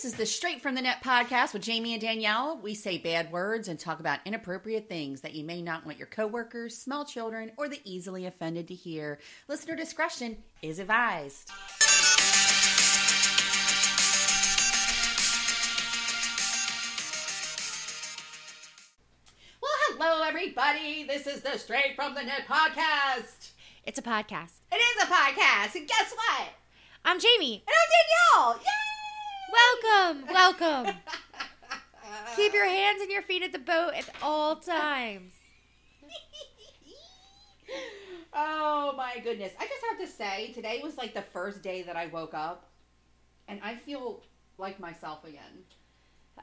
This is the Straight from the Net podcast with Jamie and Danielle. We say bad words and talk about inappropriate things that you may not want your coworkers, small children, or the easily offended to hear. Listener discretion is advised. Well, hello, everybody. This is the Straight from the Net podcast. It's a podcast. It is a podcast, and guess what? I'm Jamie. And I'm Danielle. Yay! Welcome, welcome. Keep your hands and your feet at the boat at all times. oh my goodness. I just have to say, today was like the first day that I woke up and I feel like myself again.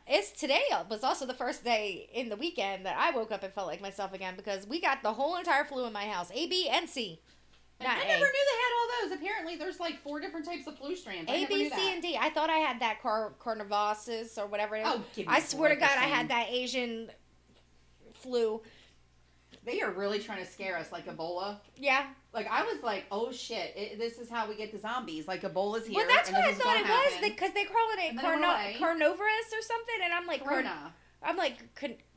It's today was also the first day in the weekend that I woke up and felt like myself again because we got the whole entire flu in my house, A, B, and C. Not I A. never knew they had all those. Apparently, there's like four different types of flu strands. I A, B, C, and D. I thought I had that car carnivorosis or whatever it is. Oh, give me I a swear to God, I had that Asian flu. They are really trying to scare us like Ebola. Yeah. Like I was like, oh shit, it, this is how we get the zombies. Like Ebola's here. well, that's what I thought it was because they call it a carno- carnivorous or something, and I'm like, Corona. I'm like,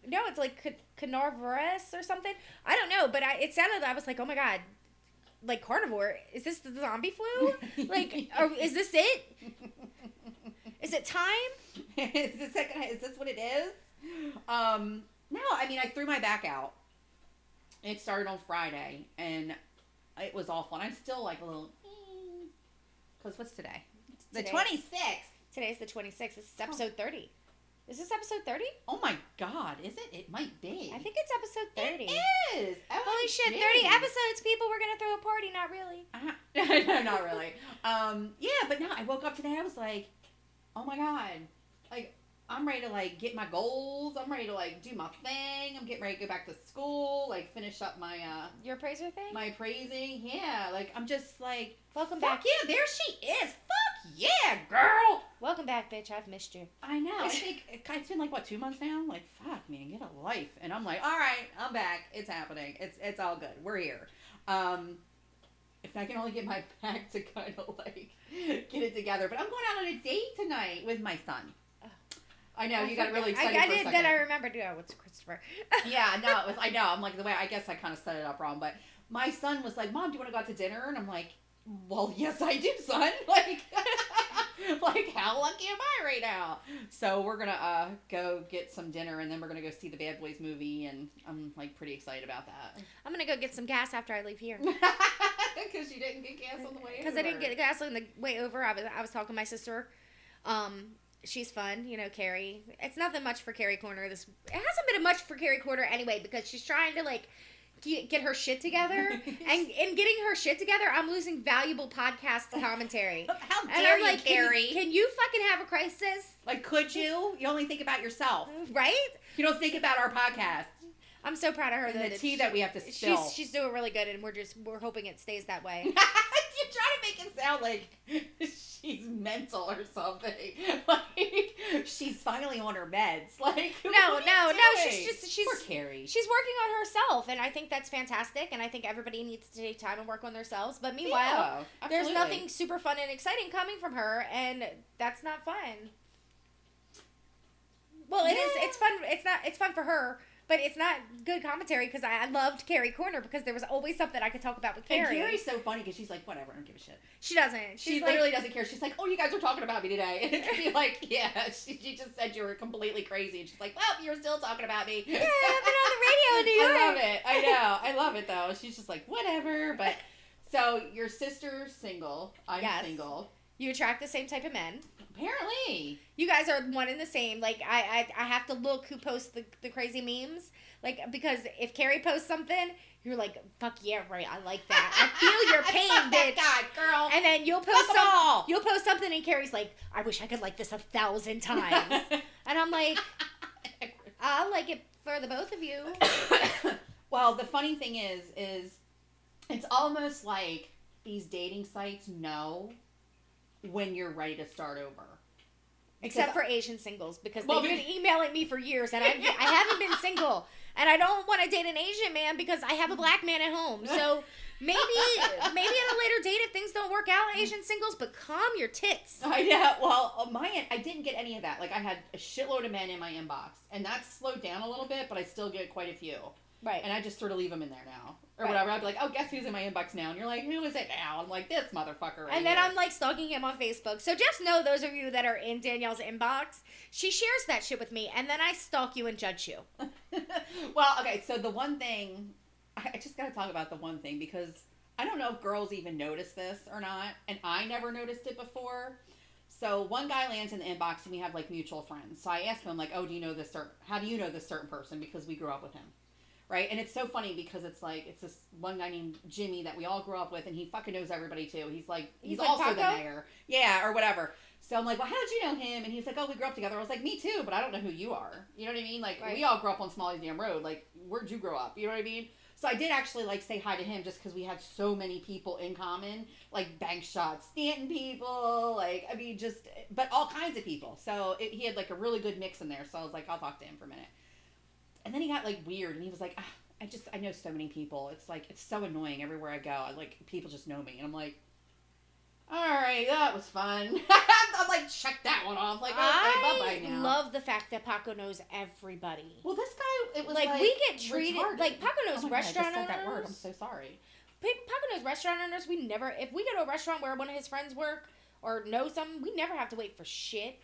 no, it's like carnivorous or something. I don't know, but I, it sounded. I was like, oh my god, like carnivore. Is this the zombie flu? like, are, is this it? Is it time? is this second, is this what it is? Um, no, I mean I threw my back out. It started on Friday and it was awful. And I'm still like a little because what's today? The Today. 26th. Today's the 26th. This is episode 30. Is this episode 30? Oh my God, is it? It might be. I think it's episode 30. It is. Holy shit, 30 episodes, people. We're to throw a party. Not really. Uh, no, not really. Um, yeah, but no, I woke up today. I was like, oh my god, like I'm ready to like get my goals. I'm ready to like do my thing. I'm getting ready to go back to school, like finish up my uh Your appraiser thing? my praising. Yeah, like I'm just like, Welcome fuck back. yeah, there she is. Fuck yeah, girl. Welcome back, bitch. I've missed you. I know. I think it- it's been like what two months now. Like fuck man, get a life. And I'm like, all right, I'm back. It's happening. It's it's all good. We're here. Um, if I can only get my back to kind of like get it together. But I'm going out on a date tonight with my son. Oh. I know you got really excited I a did. Then I remembered. Yeah, what's Christopher? yeah, no, it was, I know. I'm like the way I guess I kind of set it up wrong, but my son was like, "Mom, do you want to go out to dinner?" And I'm like, "Well, yes, I do, son." Like, like how lucky am I right now? So we're gonna uh, go get some dinner, and then we're gonna go see the Bad Boys movie, and I'm like pretty excited about that I'm gonna go get some gas after I leave here. because you didn't get gas on the way. Because I didn't get gas on the way over. I was I was talking to my sister. Um, she's fun, you know, Carrie. It's nothing much for Carrie Corner. This it hasn't been much for Carrie Corner anyway because she's trying to like get, her shit together. and in getting her shit together, I'm losing valuable podcast commentary. How And dare I'm you, like, can, Carrie? you- can you fucking have a crisis? like, could you? You only think about yourself. Mm, right? You don't think about our podcast I'm so proud of her. and the tea she- that we have to spill. She's she's doing really good, and we're just we're hoping it stays that way. you're trying to make it sound like she's mental or something. Like she's finally on her meds. Like No, no, no. She's just she's Poor Carrie. she's working on herself, and I think that's fantastic. And I think everybody needs to take time and work on themselves. But meanwhile, Yeah, there's nothing super fun and exciting coming from her, and that's not fun. Well, it is. Yeah. It's fun. It's not. It's fun for her, but it's not good commentary because I, I loved Carrie Corner because there was always something I could talk about with Carrie. And Carrie's so funny because she's like, whatever, I don't give a shit. she doesn't. She She's literally like, doesn't care. She's like, oh, you guys are talking about me today. And it could be like, yeah, she, she just said you were completely crazy. And she's like, well, you're still talking about me. yeah, I've been on the radio in New York. I love it. I know. I love it though. She's just like, whatever. But so your sister's single. I'm Yes. single. You attract the same type of men. Apparently. You guys are one and the same. Like I, I, I have to look who posts the, the crazy memes. Like because if Carrie posts something, you're like, fuck yeah, right, I like that. I feel your pain, bitch. guy, girl. And then you'll post some, all. you'll post something, and Carrie's like, I wish I could like this a thousand times. and I'm like, I'll like it for the both of you. well, the funny thing is, is it's almost like these dating sites know when you're ready to start over. Except for Asian singles, because Well, they've been emailing me for years, and I I haven't been single, and I don't want to date an Asian man because I have a black man at home. So maybe maybe at a later date if things don't work out, Asian singles, but calm your tits. I know. Well, uh, my end, I didn't get any of that. Like I had a shitload of men in my inbox, and that's slowed down a little bit, but I still get quite a few. Right. And I just sort of leave them in there now, or Right. whatever. I'd be like, "Oh, guess who's in my inbox now?" And you're like, "Who is it now?" I'm like, "This motherfucker." Right And then here." I'm like stalking him on Facebook. So just know those of you that are in Danielle's inbox, she shares that shit with me, and then I stalk you and judge you. well, okay. So the one thing, I just got to talk about the one thing because I don't know if girls even notice this or not, and I never noticed it before. So one guy lands in the inbox, and we have like mutual friends. So I asked him like, "Oh, do you know this certain? How do you know this certain person? Because we grew up with him." Right, and it's so funny because it's like it's this one guy named Jimmy that we all grew up with, and he fucking knows everybody too. He's like he's, He's like also the mayor, yeah, or whatever. So I'm like, well, how did you know him? And he's like, oh, we grew up together. I was like, me too, but I don't know who you are. You know what I mean? Like, Right. we all grew up on Smalley's Dam Road. Like, where'd you grow up? You know what I mean? So I did actually like say hi to him just because we had so many people in common, like bank shots, Stanton people, like I mean, just but all kinds of people. So it, he had like a really good mix in there. So I was like, I'll talk to him for a minute. And then he got like weird, and he was like, ah, I just I know so many people. It's like it's so annoying everywhere I go. I, like people just know me, and I'm like, all right, that was fun. I'm like, check that one off. Like, okay, I bye love the fact that Paco knows everybody. well, this guy, it was Like, like, we get treated- retarded. like, Paco knows oh my God, I just restaurant said that word. I'm so sorry. Paco knows restaurant owners. We never, if we go to a restaurant where one of his friends work or know some, we never have to wait for shit.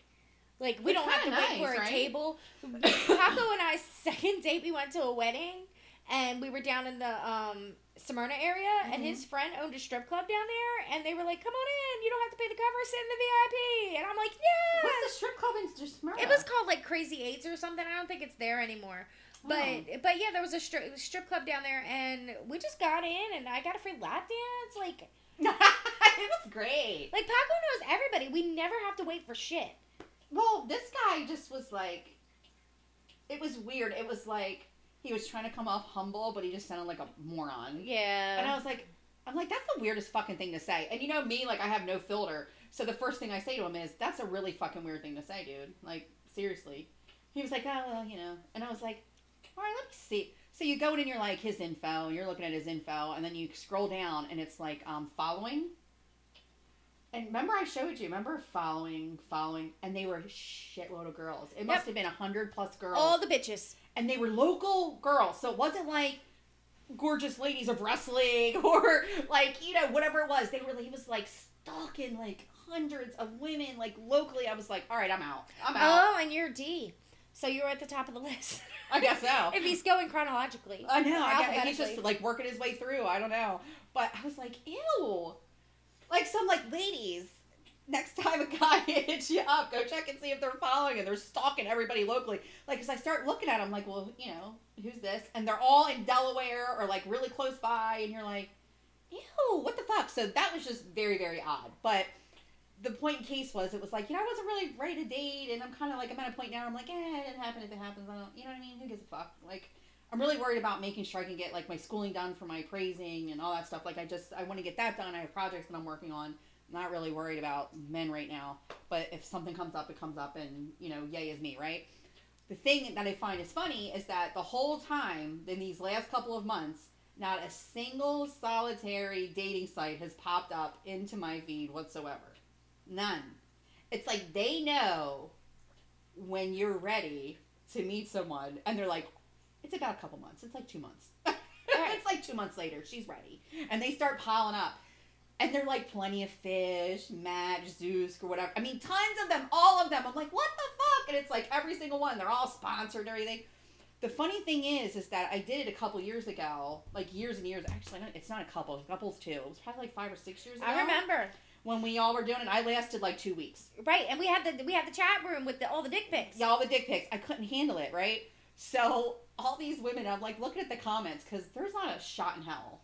Like we It's don't have to kinda wait for a right? table. Paco and I second date we went to a wedding and we were down in the um Smyrna area and Mhm. his friend owned a strip club down there and they were like, "Come on in, you don't have to pay the cover, sit in the VIP." And I'm like, "Yeah." What's the strip club in Smyrna? It was called like Crazy Eights or something. I don't think it's there anymore. But Oh. but yeah, there was a strip strip club down there, and we just got in, and I got a free lap dance. Like it was great. like Paco knows everybody. We never have to wait for shit. Well, this guy just was like, it was weird. It was like he was trying to come off humble, but he just sounded like a moron. Yeah. And I was like, I'm like, that's the weirdest fucking thing to say. And you know me, like I have no filter. So the first thing I say to him is, that's a really fucking weird thing to say, dude. Like seriously. He was like, oh well, you know. And I was like, all right, let me see. So you go in and you're like his info, and you're looking at his info, and then you scroll down and it's like um, following. And remember I showed you, remember following, following, and they were a shitload of girls. It must have been a hundred plus girls all the bitches. and they were local girls. So it wasn't like gorgeous ladies of wrestling or like you know whatever it was. They were he was like stalking like hundreds of women like locally. I was like, all right, I'm out. I'm out. Oh, and you're D, so you're at the top of the list. I guess so. if he's going chronologically. I know. I guess, he's just like working his way through. I don't know, but I was like, ew. Like some like ladies. Next time a guy hits you up, go check and see if they're following and they're stalking everybody locally. Like, cause I start looking at them, like, well, you know, who's this? And they're all in Delaware or like really close by, and you're like, ew, what the fuck? So that was just very, very odd. But the point in case was, it was like, you know, I wasn't really ready to date, and I'm kind of like, I'm at a point now. I'm like, eh, it happen if it happens. I don't, you know what I mean? Who gives a fuck? Like, I'm really worried about making sure I can get like my schooling done for my praising and all that stuff. Like, I just, I want to get that done. I have projects that I'm working on. I'm Not really worried about men right now, but if something comes up, it comes up, and you know, yay is me, right? The thing that I find is funny is that the whole time in these last couple of months, not a single solitary dating site has popped up into my feed whatsoever. None. It's like they know when you're ready to meet someone, and they're like, it's about a couple months. It's like two months. it's like two months later. She's ready. And they start piling up. And they're like plenty of fish, Match, Zoosk, or whatever. I mean, tons of them, all of them. I'm like, what the fuck? And it's like every single one. They're all sponsored and everything. The funny thing is, is that I did it a couple years ago, like years and years. Actually, it's not a couple. A Couples too. It was probably like five or six years ago. I remember. when we all were doing it. I lasted like two weeks. Right, and we had the we had the chat room with the, all the dick pics. Yeah, all the dick pics. I couldn't handle it, right? So all these women, I'm like looking at the comments because there's not a shot in hell.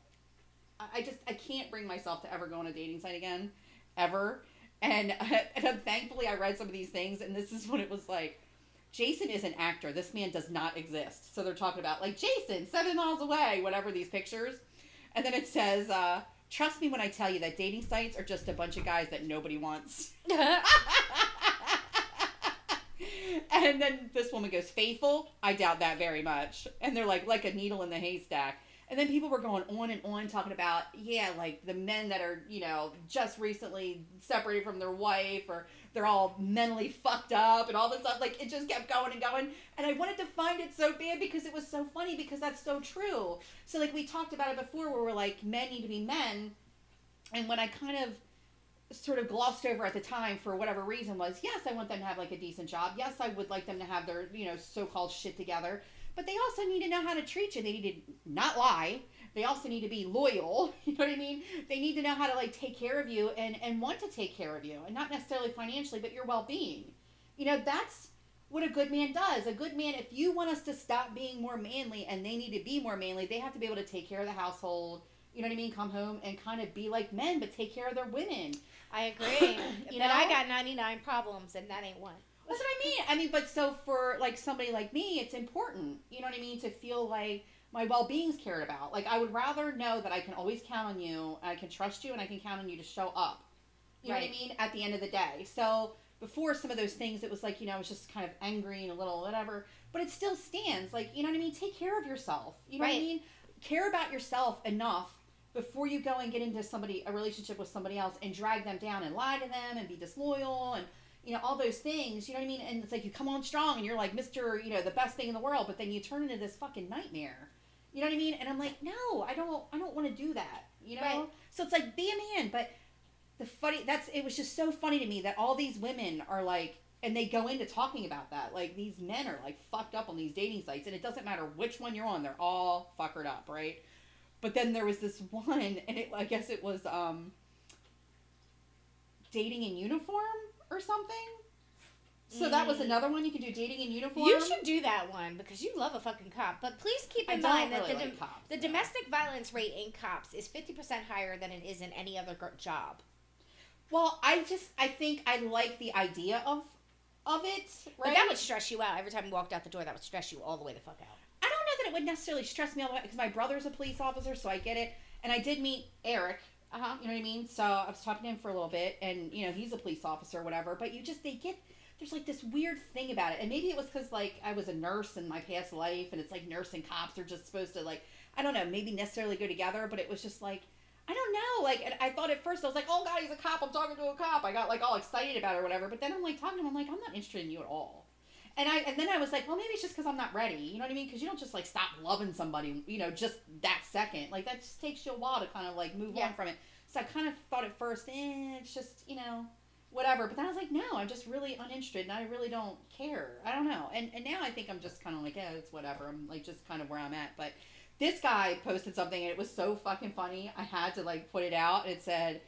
I, I just I can't bring myself to ever go on a dating site again, ever. And and thankfully I read some of these things, and this is what it was like. Jason is an actor. This man does not exist. So they're talking about like Jason, seven miles away, whatever these pictures, and then it says. uh Trust me when I tell you that dating sites are just a bunch of guys that nobody wants. And then this woman goes, faithful? I doubt that very much. And they're like, like a needle in the haystack. And then people were going on and on talking about, yeah, like the men that are, you know, just recently separated from their wife or they're all mentally fucked up and all this stuff. Like it just kept going and going. And I wanted to find it so bad because it was so funny because that's so true. So like we talked about it before where we're like, men need to be men. And when I kind of sort of glossed over at the time for whatever reason was yes i want them to have like a decent job. Yes i would like them to have their you know so-called shit together. But they also need to know how to treat you. They need to not lie. They also need to be loyal. You know what i mean? They need to know how to like take care of you and and want to take care of you and not necessarily financially but your well-being. You know that's what a good man does. A good man if you want us to stop being more manly and they need to be more manly they have to be able to take care of the household. You know what I mean? Come home and kind of be like men, but take care of their women. I agree. You but I got 99 problems and that ain't one. That's what I mean. I mean, but so for like somebody like me, it's important. You know what I mean? To feel like my well being's cared about. Like I would rather know that I can always count on you, I can trust you, and I can count on you to show up. You know what I mean? At the end of the day. So before some of those things, it was like you know I was just kind of angry and a little whatever. But it still stands. Like you know what I mean? Take care of yourself. You know what I mean? Care about yourself enough before you go and get into somebody a relationship with somebody else and drag them down and lie to them and be disloyal and you know all those things you know what i mean? And it's like you come on strong and you're like mr you know the best thing in the world but then you turn into this fucking nightmare. You know what i mean? And i'm like no i don't i don't want to do that you know? Right. so it's like be a man but the funny that's it was just so funny to me that all these women are like and they go into talking about that like these men are like fucked up on these dating sites and it doesn't matter which one you're on they're all fuckered up right but then there was this one and it i guess it was um dating in uniform or something so that was Mm. another one you could do dating in uniform You should do that one because you love a fucking cop. But please keep in mind really that the, like dom- cops, the domestic violence rate in cops is 50% higher than it is in any other job. well i just i think i like the idea of of it But that would stress you out. Every time you walked out the door, that would stress you all the way the fuck out. That it would necessarily stress me all the way because my brother's a police officer, so I get it. And I did meet Eric, Uh huh. you know what I mean? So I was talking to him for a little bit, and you know he's a police officer or whatever. But you just they get there's like this weird thing about it, and maybe it was because like I was a nurse in my past life, and it's like nurse and cops are just supposed to like I don't know maybe necessarily go together, but it was just like. I don't know. Like, and I thought at first I was like, "Oh God, he's a cop." I'm talking to a cop. I got like all excited about it or whatever. But then I'm like talking to him. I'm like, I'm not interested in you at all. And I and then I was like, well, maybe it's just because I'm not ready. You know what I mean? Because you don't just like stop loving somebody, you know, just that second. Like that just takes you a while to kind of like move Yeah. on from it. So I kind of thought at first, eh, it's just you know, whatever. But then I was like, no, I'm just really uninterested, and I really don't care. I don't know. And and now I think I'm just kind of like, yeah, it's whatever. I'm like just kind of where I'm at. But this guy posted something, and it was so fucking funny. I had to like put it out. It said.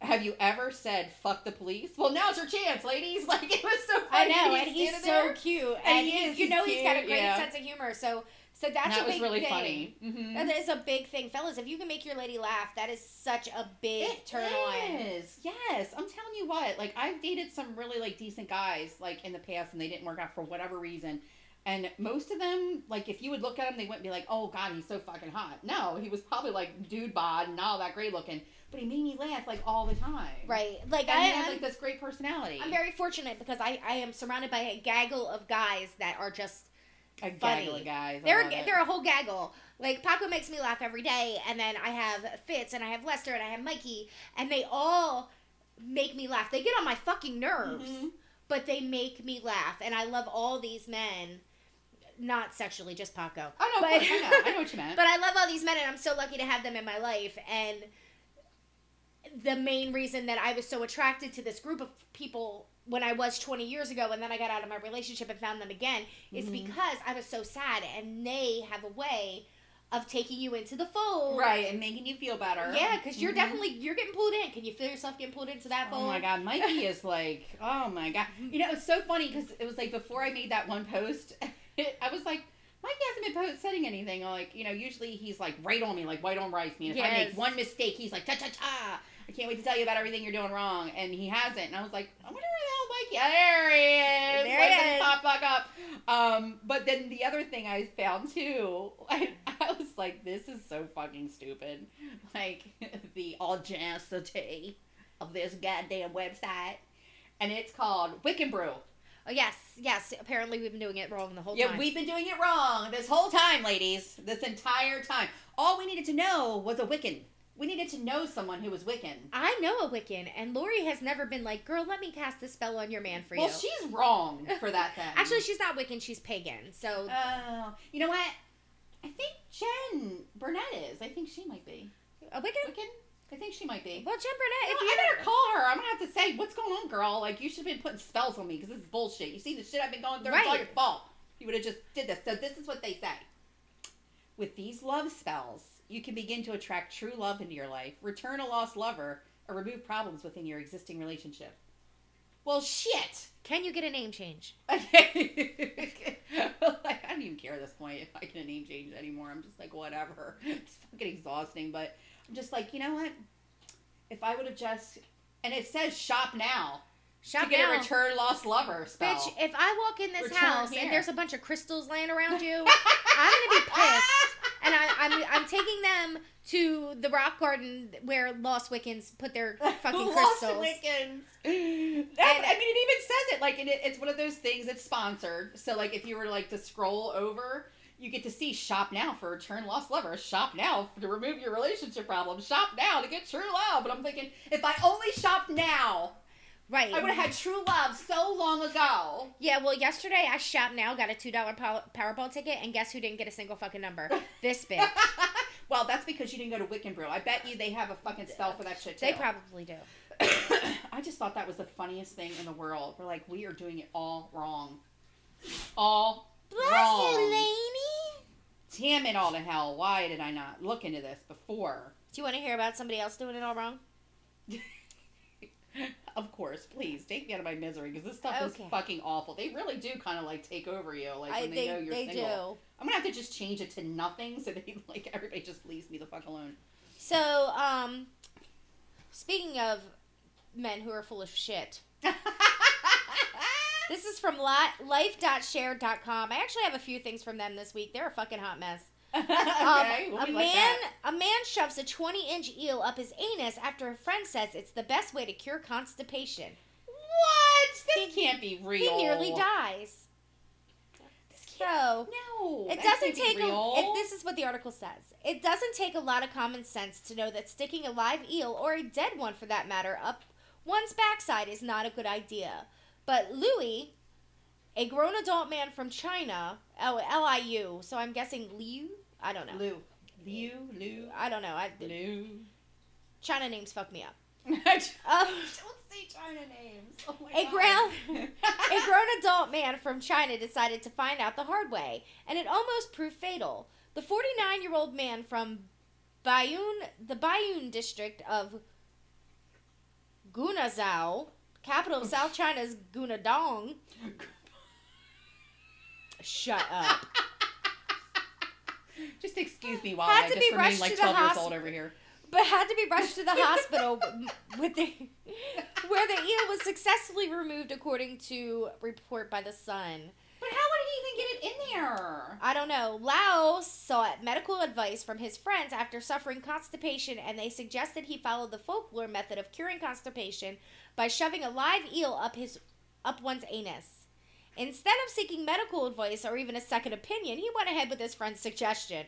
Have you ever said "fuck the police"? Well, now's your chance, ladies. Like it was so funny. I know, He's and he's so there. cute, And and, he is, you know he's got a great yeah. sense of humor. So, so that's that a was big really thing. funny. Mm-hmm. That is a big thing, fellas. If you can make your lady laugh, that is such a big It turn on. is. Yes, I'm telling you what. Like I've dated some really like decent guys like in the past, and they didn't work out for whatever reason. And most of them, like if you would look at him, they wouldn't be like, "Oh God, he's so fucking hot." No, he was probably like dude bod and not all that great looking, but he made me laugh like all the time. Right. Like And I have like this great personality. I'm very fortunate because I, I am surrounded by a gaggle of guys that are just a funny. gaggle of guys. I they're it. they're a whole gaggle. Like Paco makes me laugh every day, and then I have Fitz, and I have Lester, and I have Mikey, and they all make me laugh. They get on my fucking nerves, Mhm. but they make me laugh, and I love all these men. Not sexually, just Paco. I know, but- course, I know, I know what you meant. But I love all these men, and I'm so lucky to have them in my life. And the main reason that I was so attracted to this group of people when I was 20 years ago, and then I got out of my relationship and found them again, is Mhm. because I was so sad, and they have a way of taking you into the fold. right, and making you feel better. Yeah, because you're Mhm. definitely you're getting pulled in. Can you feel yourself getting pulled into that fold? Oh my god, Mikey is like, oh my god. You know, it's so funny because it was like before I made that one post, I was like, Mikey hasn't been post- setting anything. Like, you know, usually he's like right on me, like white on rice. Me, and if I make one mistake, he's like, ta ta ta. I can't wait to tell you about everything you're doing wrong, and he hasn't. And I was like, I wonder where the hell Mikey. Yeah, there he is. There Like, he is. Pop back up. Um, but then the other thing I found too, I, I was like, this is so fucking stupid. Like the audacity of this goddamn website, and it's called Wiccan Brew. Oh yes, yes. Apparently we've been doing it wrong the whole Yeah, time. Yeah, we've been doing it wrong this whole time, ladies. This entire time. All we needed to know was a Wiccan. We needed to know someone who was Wiccan. I know a Wiccan, and Lori has never been like, "Girl, let me cast this spell on your man for well, you." Well, she's wrong for that then. Actually, she's not Wiccan; she's pagan. So Oh, you know what? I think Jen Burnett is. I think she might be. a Wiccan. Wiccan? I think she might be. Well, Jen Burnett, You if know, you I better call her. I'm gonna have to say, what's going on, girl? Like, you should have been putting spells on me because this is bullshit. You see the shit I've been going through? Right. It's all your fault. You would have just did this. So this is what they say. With these love spells, you can begin to attract true love into your life, return a lost lover, or remove problems within your existing relationship. Well, shit. can you get a name change? Okay. like, I don't even care at this point if I get a name change anymore. I'm just like, whatever. It's fucking exhausting, but I'm just like, you know what? If I would have just, and it says shop now Shop to get now. a return lost lover spell. Bitch, if I walk in this Return house here. and there's a bunch of crystals laying around you, I'm gonna be pissed. And I, I'm I'm taking them to the rock garden where Lost Wiccans put their fucking Lost crystals. Lost Wiccans. That- I mean, it even says it like, and it, it's one of those things. It's sponsored, so like, if you were like to scroll over, you get to see shop now for return lost lover. Shop now to remove your relationship problems. Shop now to get true love. But I'm thinking, if I only shopped now, Right. I would have had true love so long ago. Yeah, well, yesterday I shop now, got a two dollar Powerball ticket, and guess who didn't get a single fucking number? This bitch. well, that's because you didn't go to Wiccan Brew. I bet you they have a fucking spell for that shit too. They probably do. I just thought that was the funniest thing in the world. We're like, we are doing it all wrong. All wrong. you, lady. Damn it all to hell. Why did I not look into this before? Do you want to hear about somebody else doing it all wrong? Of course, please take me out of my misery because this stuff Okay. is fucking awful. They really do kind of like take over you, like when I, they, they know you're they single. do. I'm gonna have to just change it to nothing so they like everybody just leaves me the fuck alone. So, um, speaking of men who are full of shit, this is from li- life.share.com. I actually have a few things from them this week. They're a fucking hot mess. Um, okay, we'll a man, like a man shoves a 20-inch eel up his anus after a friend says it's the best way to cure constipation. What? This can't be real. He nearly dies. So, No, It doesn't take a. It, this is what the article says. It doesn't take a lot of common sense to know that sticking a live eel or a dead one, for that matter, up one's backside is not a good idea. But Louis, a grown adult man from China, oh, L I U, so I'm guessing Liu. I don't know. Liu, Liu, Liu, I don't know. I, Liu. China names fuck me up. Don't Um, say China names. Oh my A God. ground- a grown adult man from China decided to find out the hard way, and it almost proved fatal. The 49 year old man from Bayun, the Bayun district of Gunazhou, capital of South China's Gunadong. Shut up. Just excuse me while Had I to just be remain rushed like 12 years old over here. But had to be rushed to the hospital with the, where the eel was successfully removed, according to report by the Sun. But how would he even get it in there? I don't know. Lao sought medical advice from his friends after suffering constipation, and they suggested he follow the folklore method of curing constipation by shoving a live eel up his up one's anus. Instead of seeking medical advice or even a second opinion, he went ahead with his friend's suggestion.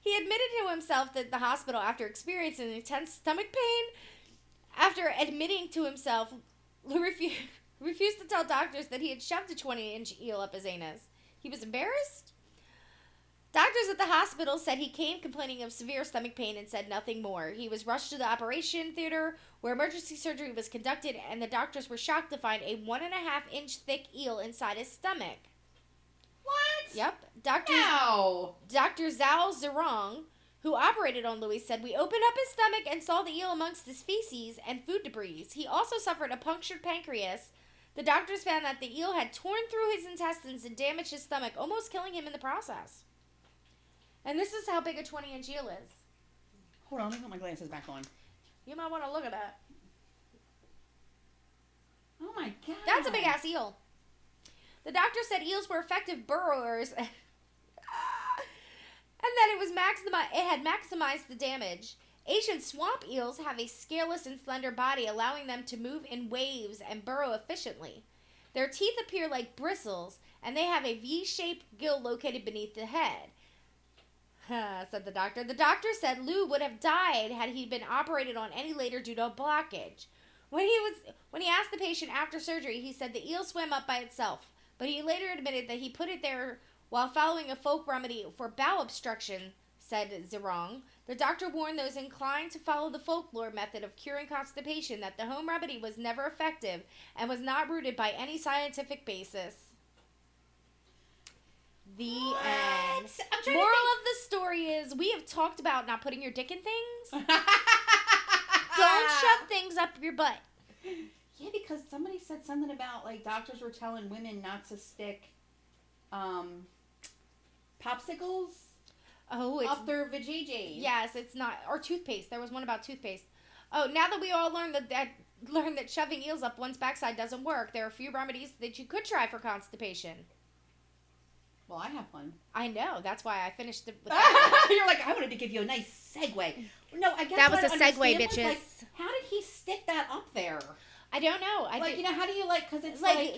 He admitted to himself that the hospital after experiencing intense stomach pain. After admitting to himself, refused to tell doctors that he had shoved a 20 inch eel up his anus. He was embarrassed? Doctors at the hospital said he came complaining of severe stomach pain and said nothing more. He was rushed to the operation theater where emergency surgery was conducted, and the doctors were shocked to find a one and a half inch thick eel inside his stomach. What? Yep. Doctor How? Dr. Zhao Zerong, who operated on Louis, said we opened up his stomach and saw the eel amongst his feces and food debris. He also suffered a punctured pancreas. The doctors found that the eel had torn through his intestines and damaged his stomach, almost killing him in the process. And this is how big a 20 inch eel is. Hold on, let me put my glasses back on. You might want to look at that. Oh my god. That's a big ass eel. The doctor said eels were effective burrowers, and that it was maximi- it had maximized the damage. Asian swamp eels have a scaleless and slender body, allowing them to move in waves and burrow efficiently. Their teeth appear like bristles, and they have a V-shaped gill located beneath the head. said the doctor. The doctor said Lou would have died had he been operated on any later due to a blockage. When he was when he asked the patient after surgery, he said the eel swam up by itself, but he later admitted that he put it there while following a folk remedy for bowel obstruction, said Zerong. The doctor warned those inclined to follow the folklore method of curing constipation that the home remedy was never effective and was not rooted by any scientific basis. The What? end. I'm trying Moral of the story is we have talked about not putting your dick in things. Don't shove things up your butt. Yeah, because somebody said something about like doctors were telling women not to stick um popsicles Oh, it's up their vajayjays. yes, it's not or toothpaste. There was one about toothpaste. Oh, now that we all learned that that learned that shoving eels up one's backside doesn't work, there are a few remedies that you could try for constipation. Well, I have one. I know. That's why I finished it with that. You're like, I wanted to give you a nice segue. No, I guess That was a segue, bitches. like, how did he stick that up there? I don't know. I like, did, you know, how do you like? Because it's like, like,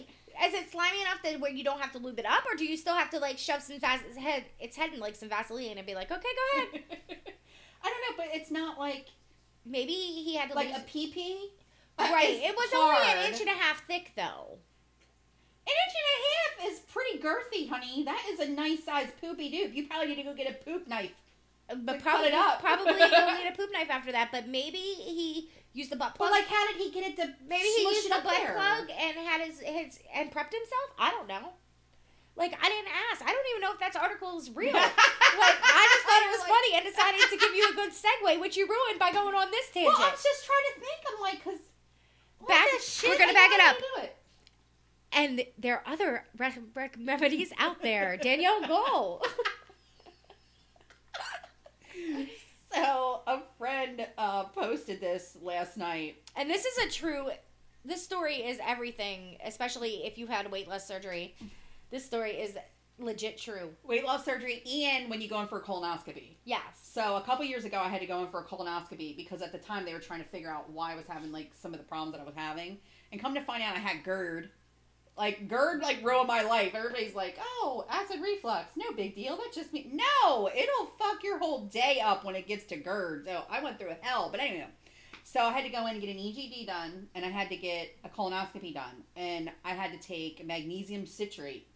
is it slimy enough that where you don't have to lube it up, or do you still have to like shove some vas- its head its head in like some Vaseline and be like, okay, go ahead. I don't know, but it's not like Maybe he had to like lose- a pee pee. right. It was only an inch and a half thick though. An inch and a half is pretty girthy, honey. That is a nice sized poopy doop. You probably need to go get a poop knife. But probably, it up. probably you'll need a poop knife after that. But maybe he used the butt plug. But like, how did he get it to? maybe he used the butt there? plug and had his his and prepped himself. I don't know. Like I didn't ask. I don't even know if that article is real. like I just thought it was Like- funny and decided to give you a good segue, which you ruined by going on this tangent. Well, I'm just trying to think. I'm like, cause Back- shit? we're gonna I back it up. To do it. and there are other re- re- remedies out there. Danielle, go. So a friend uh, posted this last night. And this is a true. This story is everything, especially if you had weight loss surgery. This story is legit true. Weight loss surgery and when you go in for a colonoscopy. Yes. So a couple years ago, I had to go in for a colonoscopy because at the time they were trying to figure out why I was having like some of the problems that I was having, and come to find out I had GERD. Like GERD, like ruined my life. Everybody's like, "Oh, acid reflux, no big deal. That just me." No, it'll fuck your whole day up when it gets to GERD. So I went through hell. But anyway, so I had to go in and get an EGD done, and I had to get a colonoscopy done, and I had to take magnesium citrate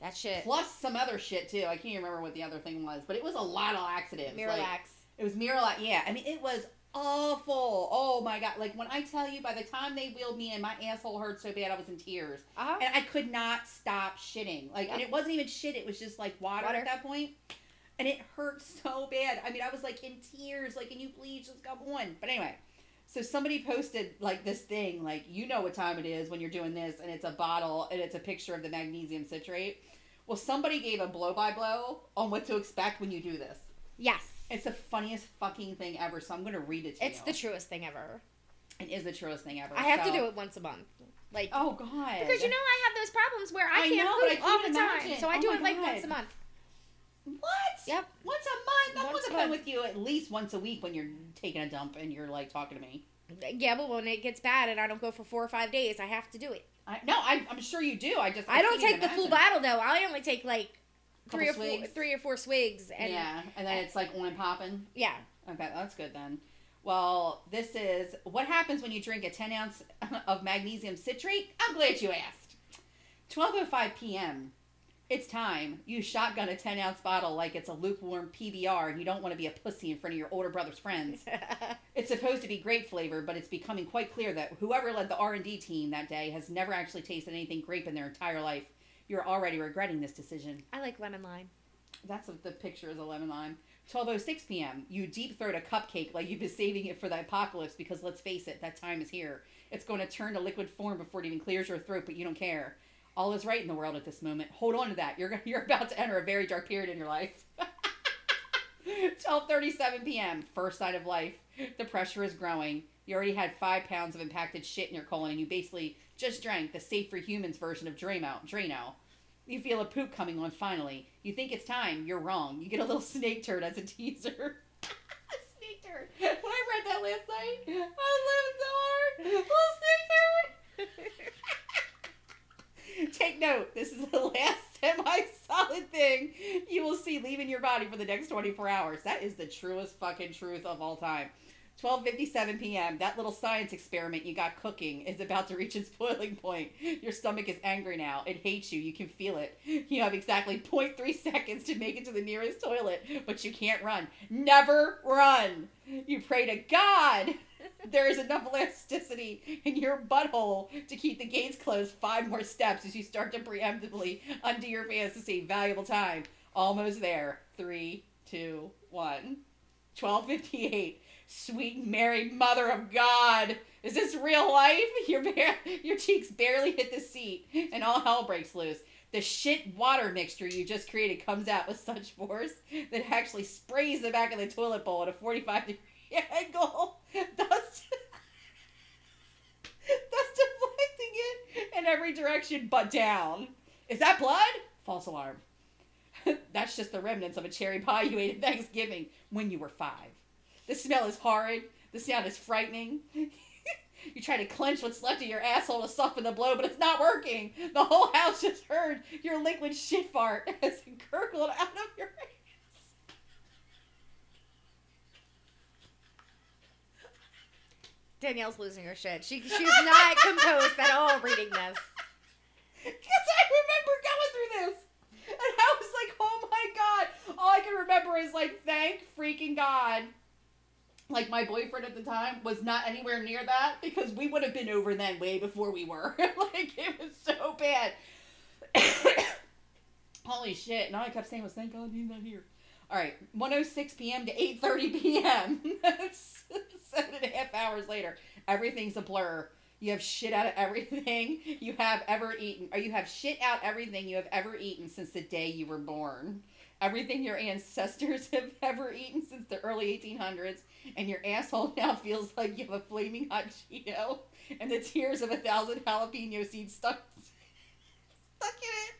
That shit. plus some other shit too. I can't even remember what the other thing was, but it was a lot of laxatives. Like, Miralax. it was Miralax. Yeah, I mean it was awful. Oh my god! Like when I tell you, by the time they wheeled me in, my asshole hurt so bad I was in tears, uh-huh. and I could not stop shitting. Like, and it wasn't even shit; it was just like water, Water. at that point. point, and it hurt so bad. I mean, I was like in tears. Like, can you please just come on? But anyway. So somebody posted like this thing, like you know what time it is when you're doing this, and it's a bottle and it's a picture of the magnesium citrate. Well, somebody gave a blow by blow on what to expect when you do this. Yes. It's the funniest fucking thing ever. So I'm gonna read it to It's you. It's the truest thing ever. It is the truest thing ever. I have to do it once a month. Like Oh god. because you know I have those problems where I, I can't know, but I poop all the can't time. So I Oh do it like God. once a month. what? Yep. Once a month. I'm Once gonna a come with you at least once a week when you're taking a dump and you're like talking to me. Yeah, but when it gets bad and I don't go for four or five days, I have to do it. I, no, I, I'm sure you do. I just I, don't can't take the full bottle though. I only take like three or Couple four, swigs. three or four swigs, and yeah, and then it's like on and popping. Yeah, okay, that's good then. Well, this is what happens when you drink a 10 ounce of magnesium citrate. I'm glad you asked. 12:05 p.m. It's time. You shotgun a 10 ounce bottle like it's a lukewarm PBR, and you don't want to be a pussy in front of your older brother's friends. It's supposed to be grape flavor, but it's becoming quite clear that whoever led the R&D team that day has never actually tasted anything grape in their entire life. You're already regretting this decision. I like lemon lime. That's what the picture is a lemon lime. 12:06 p.m. You deep throat a cupcake like you've been saving it for the apocalypse because let's face it, that time is here. It's going to turn to liquid form before it even clears your throat, but you don't care. All is right in the world at this moment. Hold on to that. You're you're about to enter a very dark period in your life. 12:37 p.m. First sign of life. The pressure is growing. You already had five pounds of impacted shit in your colon, and you basically just drank the safe for humans version of Drano. Drano. You feel a poop coming on finally. You think it's time. You're wrong. You get a little snake turd as a teaser. snake turd. When I read that last night, I was laughing so hard. Little snake turd. Take note, this is the last semi solid thing you will see leaving your body for the next 24 hours. That is the truest fucking truth of all time. 12:57 p.m. That little science experiment you got cooking is about to reach its boiling point. Your stomach is angry now. It hates you. You can feel it. You have exactly 0.3 seconds to make it to the nearest toilet, but you can't run. Never run. You pray to God there is enough elasticity in your butthole to keep the gates closed five more steps as you start to preemptively undo your pants to save valuable time. Almost there. Three, two, one. 1258. Sweet Mary, Mother of God. Is this real life? Your, bare, your cheeks barely hit the seat, and all hell breaks loose. The shit water mixture you just created comes out with such force that it actually sprays the back of the toilet bowl at a 45 degree angle, thus, thus deflecting it in every direction but down. Is that blood? False alarm. That's just the remnants of a cherry pie you ate at Thanksgiving when you were five. The smell is horrid. The sound is frightening. you try to clench what's left of your asshole to soften the blow, but it's not working. The whole house just heard your liquid shit fart as it gurgled out of your ass. Danielle's losing her shit. She she's not composed at all reading this. Because I remember going through this. And I was like, oh my god. All I can remember is like, thank freaking God. Like my boyfriend at the time was not anywhere near that because we would have been over then way before we were. like it was so bad. Holy shit. Now I kept saying was thank God he's not here. Alright, 106 p.m. to 8.30 p.m. Seven and a half hours later. Everything's a blur. You have shit out of everything you have ever eaten, or you have shit out everything you have ever eaten since the day you were born. Everything your ancestors have ever eaten since the early 1800s, and your asshole now feels like you have a flaming hot Cheeto and the tears of a thousand jalapeno seeds stuck stuck in it.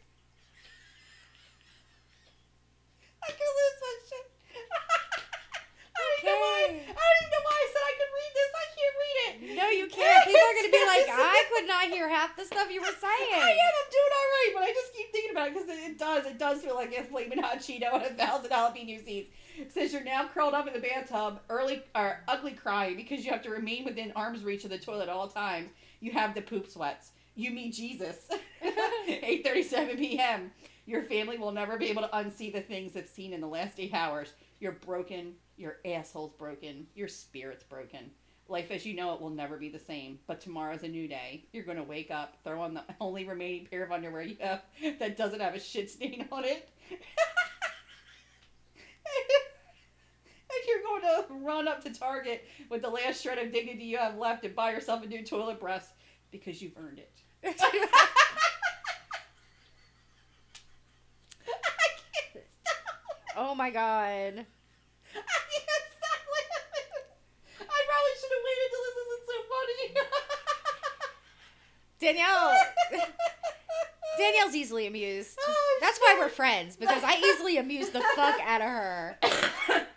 I could lose my shit. I don't even know why. I don't even know why I said I could read this. I can't. No, you can't. People are gonna be like, I could not hear half the stuff you were saying. I am. I'm doing all right, but I just keep thinking about it because it does. It does feel like a flaming hot Cheeto and a thousand jalapeno seeds. It says you're now curled up in the bathtub, early or ugly crying because you have to remain within arm's reach of the toilet at all times. You have the poop sweats. You meet Jesus. 8:37 p.m. Your family will never be able to unsee the things they've seen in the last eight hours. You're broken. Your asshole's broken. Your spirit's broken. Life as you know it will never be the same, but tomorrow's a new day. You're going to wake up, throw on the only remaining pair of underwear you have that doesn't have a shit stain on it. and you're going to run up to Target with the last shred of dignity you have left and buy yourself a new toilet brush because you've earned it. I can't stop. oh my god. I can't stop laughing. I probably should have waited till this isn't so funny. Danielle Danielle's easily amused. Oh, That's why we're friends, because I easily amuse the fuck out of her.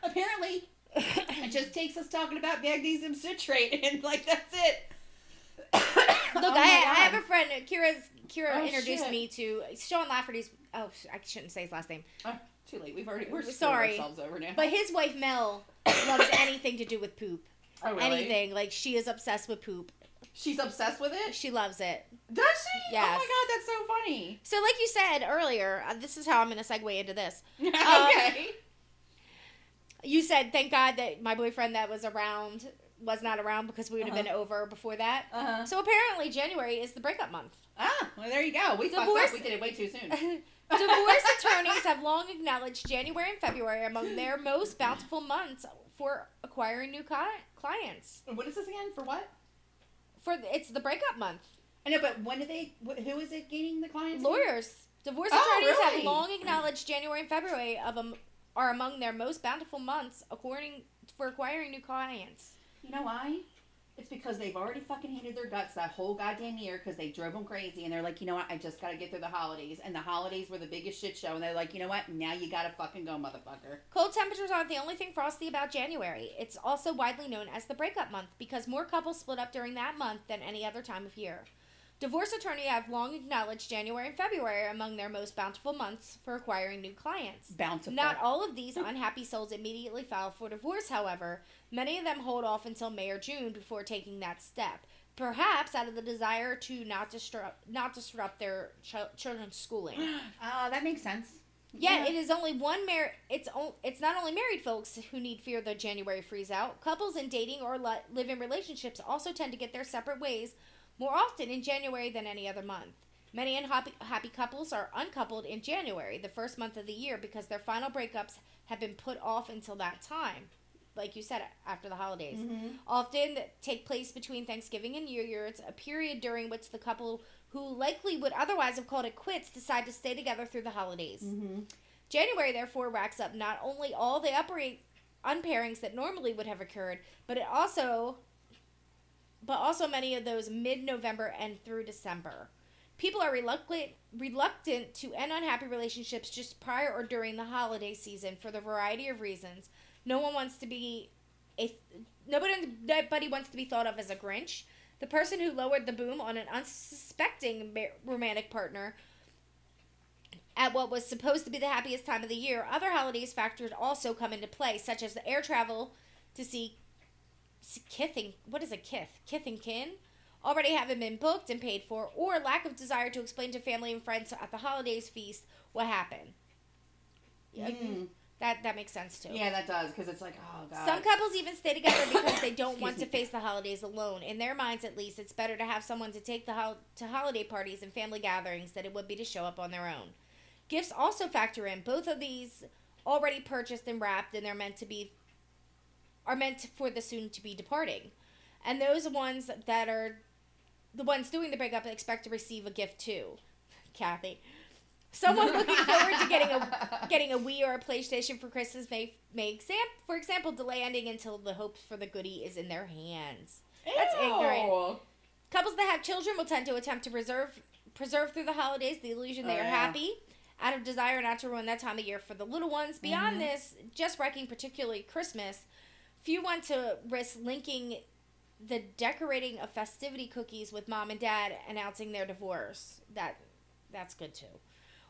Apparently, it just takes us talking about magnesium citrate, and like that's it. Look, Oh I, I have a friend. Kira's Kira Oh, introduced shit. me to Sean Lafferty's. Oh, I shouldn't say his last name, Oh, too late. We've already we're Sorry. sorry ourselves over now. but his wife Mel loves anything to do with poop. oh, really? Anything like she is obsessed with poop. She's obsessed with it. She loves it. Does she? Yes. Oh my god, that's so funny. So, like you said earlier, uh, this is how I'm going to segue into this. okay. You said, "Thank God that my boyfriend that was around was not around because we would have Uh-huh. been over before that." Uh huh. So apparently, January is the breakup month. Ah, well there you go. We Divorce- up. We did it way too soon. Divorce attorneys have long acknowledged January and February among their most bountiful months for acquiring new clients. what is this again? For what? For the, it's the breakup month. I know, but when do they? Who is it gaining the clients? Lawyers, divorce Oh, attorneys have long acknowledged January and February of um, are among their most bountiful months according for acquiring new clients. You know why? It's because they've already fucking hated their guts that whole goddamn year because they drove them crazy and they're like, you know what? I just gotta get through the holidays. And the holidays were the biggest shit show. And they're like, you know what? Now you gotta fucking go, motherfucker. Cold temperatures aren't the only thing frosty about January. It's also widely known as the breakup month because more couples split up during that month than any other time of year. Divorce attorneys have long acknowledged January and February among their most bountiful months for acquiring new clients. Bountiful. Not all of these unhappy souls immediately file for divorce, however. Many of them hold off until May or June before taking that step, perhaps out of the desire to not disrupt not disrupt their ch- children's schooling. Oh, that makes sense. Yet it is only one mar- it's o- it's not only married folks who need fear the January freeze out. Couples in dating or li- live in relationships also tend to get their separate ways more often in January than any other month. Many unhappy happy couples are uncoupled in January, the first month of the year, because their final breakups have been put off until that time. Like you said, after the holidays. Mm-hmm. Often take place between Thanksgiving and New Year's, a period during which the couple who likely would otherwise have called it quits decide to stay together through the holidays. Mm-hmm. January, therefore, racks up not only all the upra- unpairings that normally would have occurred, but it also, but also many of those mid-November and through December. People are reluctant reluctant to end unhappy relationships just prior or during the holiday season for the variety of reasons. No one wants to be a nobody nobody wants to be thought of as a Grinch. The person who lowered the boom on an unsuspecting romantic partner at what was supposed to be the happiest time of the year, other holidays factors also come into play, such as the air travel to see kith and what is a kith? Kith and kin already having been booked and paid for, or lack of desire to explain to family and friends at the holidays feast what happened. Yeah, Mm. That that makes sense too. Yeah, that does because it's like, oh god. Some couples even stay together because they don't want to face the holidays alone. In their minds, at least, it's better to have someone to take the hol- to holiday parties and family gatherings than it would be to show up on their own. Gifts also factor in. Both of these already purchased and wrapped, and they're meant to be are meant for the soon to be departing, and those ones that are the ones doing the breakup expect to receive a gift too. Kathy, someone looking forward to getting a getting a Wii or a PlayStation for Christmas may may exam for example delay ending until the hopes for the goodie is in their hands. That's ignorant. Couples that have children will tend to attempt to preserve preserve through the holidays the illusion they Oh, are yeah. happy out of desire not to ruin that time of year for the little ones. Beyond Mhm. this, just wrecking particularly Christmas, few want to risk linking the decorating of festivity cookies with mom and dad announcing their divorce. That that's good too.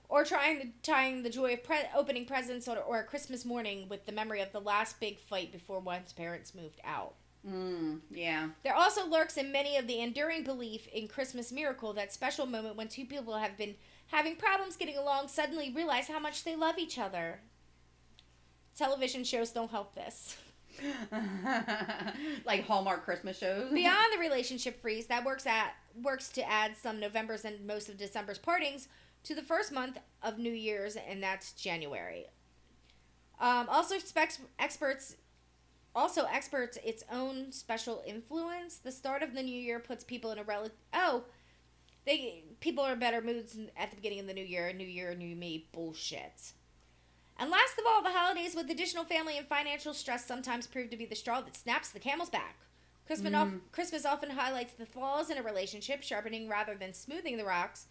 Or trying to tying the joy of pre- opening presents or, or a Christmas morning with the memory of the last big fight before one's parents moved out. Mm, yeah. There also lurks in many of the enduring belief in Christmas miracle, that special moment when two people have been having problems getting along suddenly realize how much they love each other. Television shows don't help this. like Hallmark Christmas shows. Beyond the relationship freeze, that works at works to add some November's and most of December's partings to the first month of New Year's, and that's January. Um, also, experts also experts its own special influence. The start of the new year puts people in a rel. Oh, they people are in better moods at the beginning of the new year. New year, new me bullshit. And last of all, the holidays with additional family and financial stress sometimes prove to be the straw that snaps the camel's back. Christmas, of- Mm. Christmas often highlights the flaws in a relationship, sharpening rather than smoothing the rocks.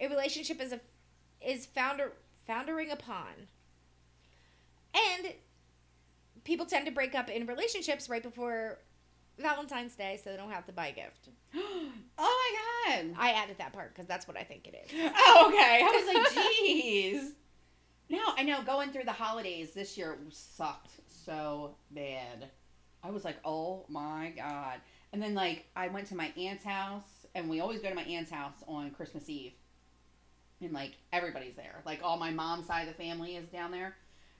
A relationship is a is founder foundering upon. And people tend to break up in relationships right before Valentine's Day, so they don't have to buy a gift. oh my god. I added that part because that's what I think it is. Oh, okay. I was like, jeez. No, I know. Going through the holidays this year sucked so bad. I was like, oh my god. And then like I went to my aunt's house, and we always go to my aunt's house on Christmas Eve. And like everybody's there. Like all my mom's side of the family is down there.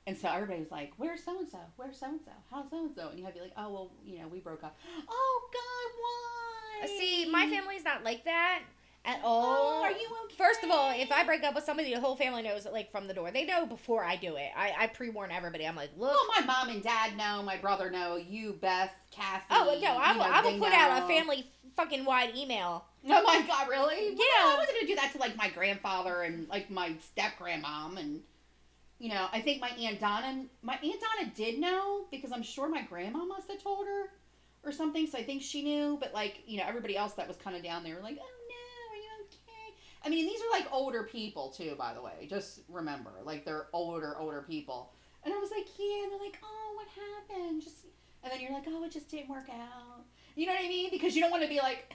And so everybody was like, "Where's so and so? Where's so and so? How's so and so?" And you have to be like, "Oh well, you know, we broke up." Oh God, why? See, my family's not like that at all. Oh, are you okay? First of all, if I break up with somebody, the whole family knows it like from the door. They know before I do it. I, I pre warn everybody. I'm like, look. Well, my mom and dad know. My brother know. You, Beth, Kathy. Oh no! I will. know, I will put out a family fucking wide email. Oh my god, really? Well, Yeah. I wasn't gonna do that to like my grandfather and like my step grandmom and you know, I think my aunt Donna my aunt Donna did know because I'm sure my grandma must have told her or something, so I think she knew, but like, you know, everybody else that was kinda down there like, Oh I mean these are like older people too, by the way. Just remember. Like they're older, older people. And I was like, Yeah, and they're like, Oh, what happened? Just and then you're like, Oh, it just didn't work out. You know what I mean? Because you don't want to be like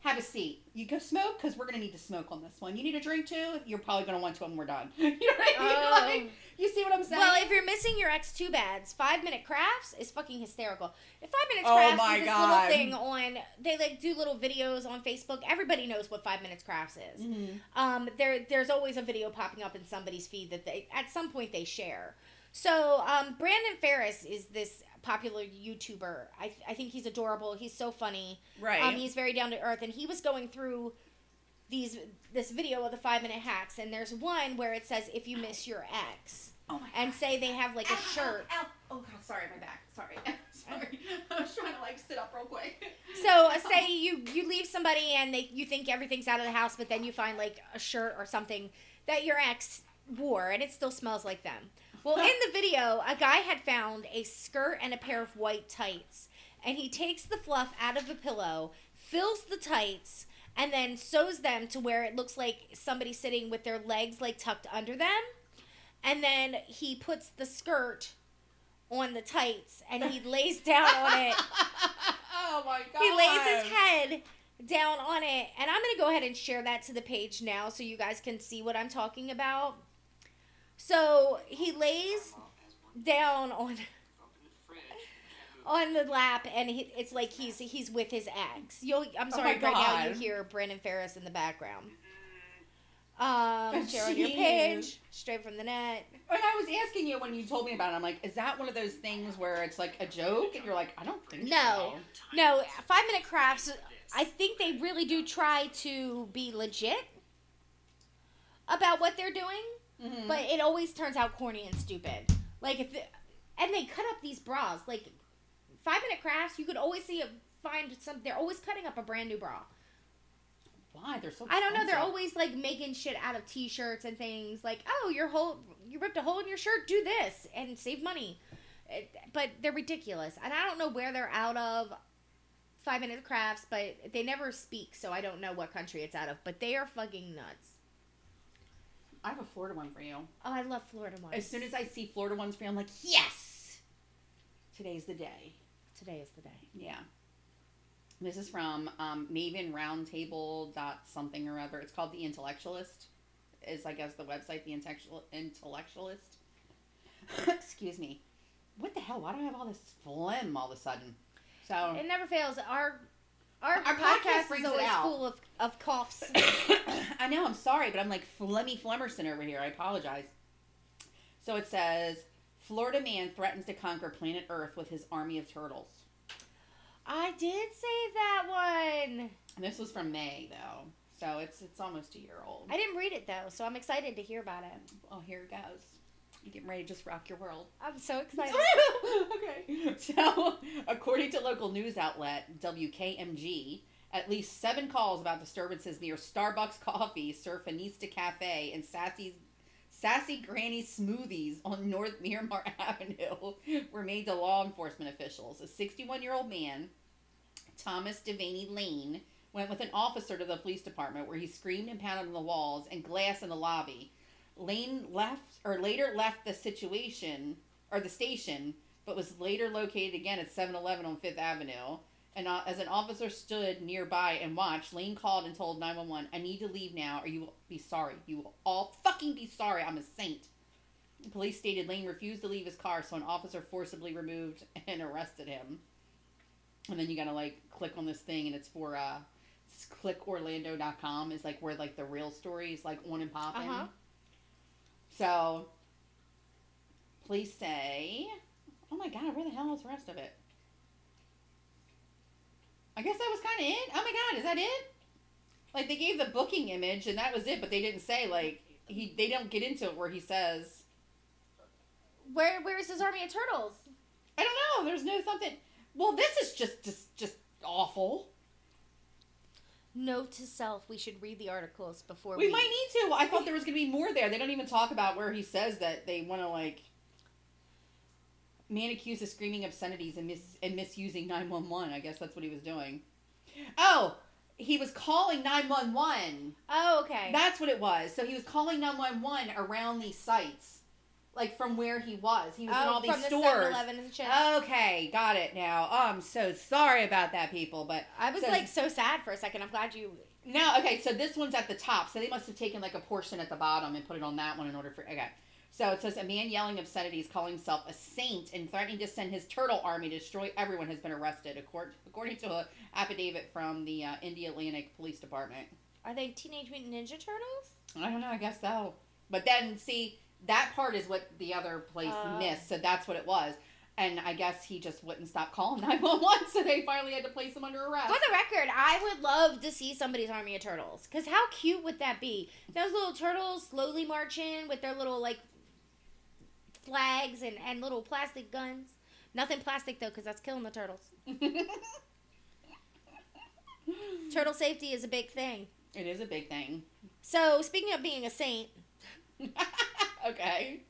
have a seat. You go smoke because we're gonna need to smoke on this one. You need a drink too. You're probably gonna want to when we're done. you know what I mean? Oh. Like, you see what I'm saying? Well, if you're missing your X two bads, five minute crafts is fucking hysterical. If five minutes Oh crafts my is this God. little thing on, they like do little videos on Facebook. Everybody knows what five minutes crafts is. Mhm. Um, there there's always a video popping up in somebody's feed that they at some point they share. So um, Brandon Farris is this popular YouTuber. I I think he's adorable. He's so funny. right. Um, he's very down to earth, and he was going through these this video of the five minute hacks, and there's one where it says if you miss your ex, oh my and say they have like Ow, a ow, shirt. ow. Oh god, sorry, my back. Sorry, sorry. I was trying to like sit up real quick. So uh, say you you leave somebody and they you think everything's out of the house, but then you find like a shirt or something that your ex wore, and it still smells like them. Well, in the video, a guy had found a skirt and a pair of white tights, and he takes the fluff out of a pillow, fills the tights, and then sews them to where it looks like somebody sitting with their legs like tucked under them, and then he puts the skirt on the tights and he lays down on it. Oh my god. he lays his head down on it. And i'm going to go ahead and share that to the page now so you guys can see what i'm talking about. So he lays down on on the lap and he, it's like he's he's with his ex you'll i'm Oh sorry my right now you hear brandon farris in the background um share on your page straight from the net And I was asking you when you told me about it. I'm like, is that one of those things where it's like a joke, and you're like, I don't think No. so. no five minute crafts i think they really do try to be legit about what they're doing Mhm. but it always turns out corny and stupid. Like if, the, and they cut up these bras. Like five minute crafts, you could always see a, find some. They're always cutting up a brand new bra. why they're so? I don't know. They're always like making shit out of t-shirts and things. Like oh, your hole, you ripped a hole in your shirt. Do this and save money. It, but they're ridiculous, and I don't know where they're out of. Five minute crafts, but they never speak, so I don't know what country it's out of. But they are fucking nuts. I have a Florida one for you. Oh, I love Florida ones. As soon as I see Florida ones for you, I'm like, yes. Today's the day. Today is the day. Yeah. This is from um, Maven Roundtable dot something or other. It's called the Intellectualist. Is I guess the website the intellectual Intellectualist. Excuse me. What the hell? Why do I have all this phlegm all of a sudden? So It never fails. Our our, Our podcast podcast, is always out. full of, of coughs. I know, I'm sorry, but I'm like Flemmy Flemerson over here. I apologize. So it says Florida man threatens to conquer planet Earth with his army of turtles. I did say that one. And this was from May though. So it's it's almost a year old. I didn't read it though, so I'm excited to hear about it. Oh, here it goes. You getting ready to just rock your world. I'm so excited. okay. So, according to local news outlet WKMG, at least seven calls about disturbances near Starbucks Coffee, Surfinista Cafe, and Sassy's Sassy Granny Smoothies on North Miramar Avenue were made to law enforcement officials. A 61 year old man, Thomas Devaney Lane, went with an officer to the police department where he screamed and pounded on the walls and glass in the lobby. Lane left or later left the situation or the station, but was later located again at 7-Eleven on Fifth Avenue. And uh, as an officer stood nearby and watched, Lane called and told 911, "I need to leave now, or you will be sorry. You will all fucking be sorry. I'm a saint." Police stated Lane refused to leave his car, so an officer forcibly removed and arrested him. And then you gotta like click on this thing, and it's for uh, it's clickorlando.com is like where like the real story is like on and popping. Uh-huh. So, police say, "Oh my god, where the hell is the rest of it?" I guess that was kind of it. Oh my god, is that it? Like they gave the booking image and that was it, but they didn't say like he. They don't get into it where he says, Where where's his army of turtles? "I don't know." There's no something. Well, this is just just just awful. Note to self: We should read the articles before We we. might need to. I thought there was gonna be more there. They don't even talk about where he says that they want to like. Man accused of screaming obscenities and mis and misusing nine one one. I guess that's what he was doing. Oh, he was calling nine one one. Oh, okay. That's what it was. So he was calling nine one one around these sites. like from where he was. He was in Oh, all these from the stores. 7-Eleven and shit. Okay, got it now. Oh, I'm so sorry about that, people. But I was so- like so sad for a second. I'm glad you. no, okay. So this one's at the top. So they must have taken like a portion at the bottom and put it on that one in order for. Okay. So it says a man yelling obscenities, calling himself a saint, and threatening to send his turtle army to destroy everyone has been arrested, accord- according to an affidavit from the uh, Atlantic Police Department. Are they Teenage Mutant Ninja Turtles? I don't know. I guess so. But then, see, that part is what the other place Oh. missed. So that's what it was. And I guess he just wouldn't stop calling 911, so they finally had to place him under arrest. For the record, I would love to see somebody's army of turtles. Cause how cute would that be? Those little turtles slowly marching with their little like flags and, and little plastic guns. Nothing plastic though, cause that's killing the turtles. Turtle safety is a big thing. it is a big thing. So speaking of being a saint, okay.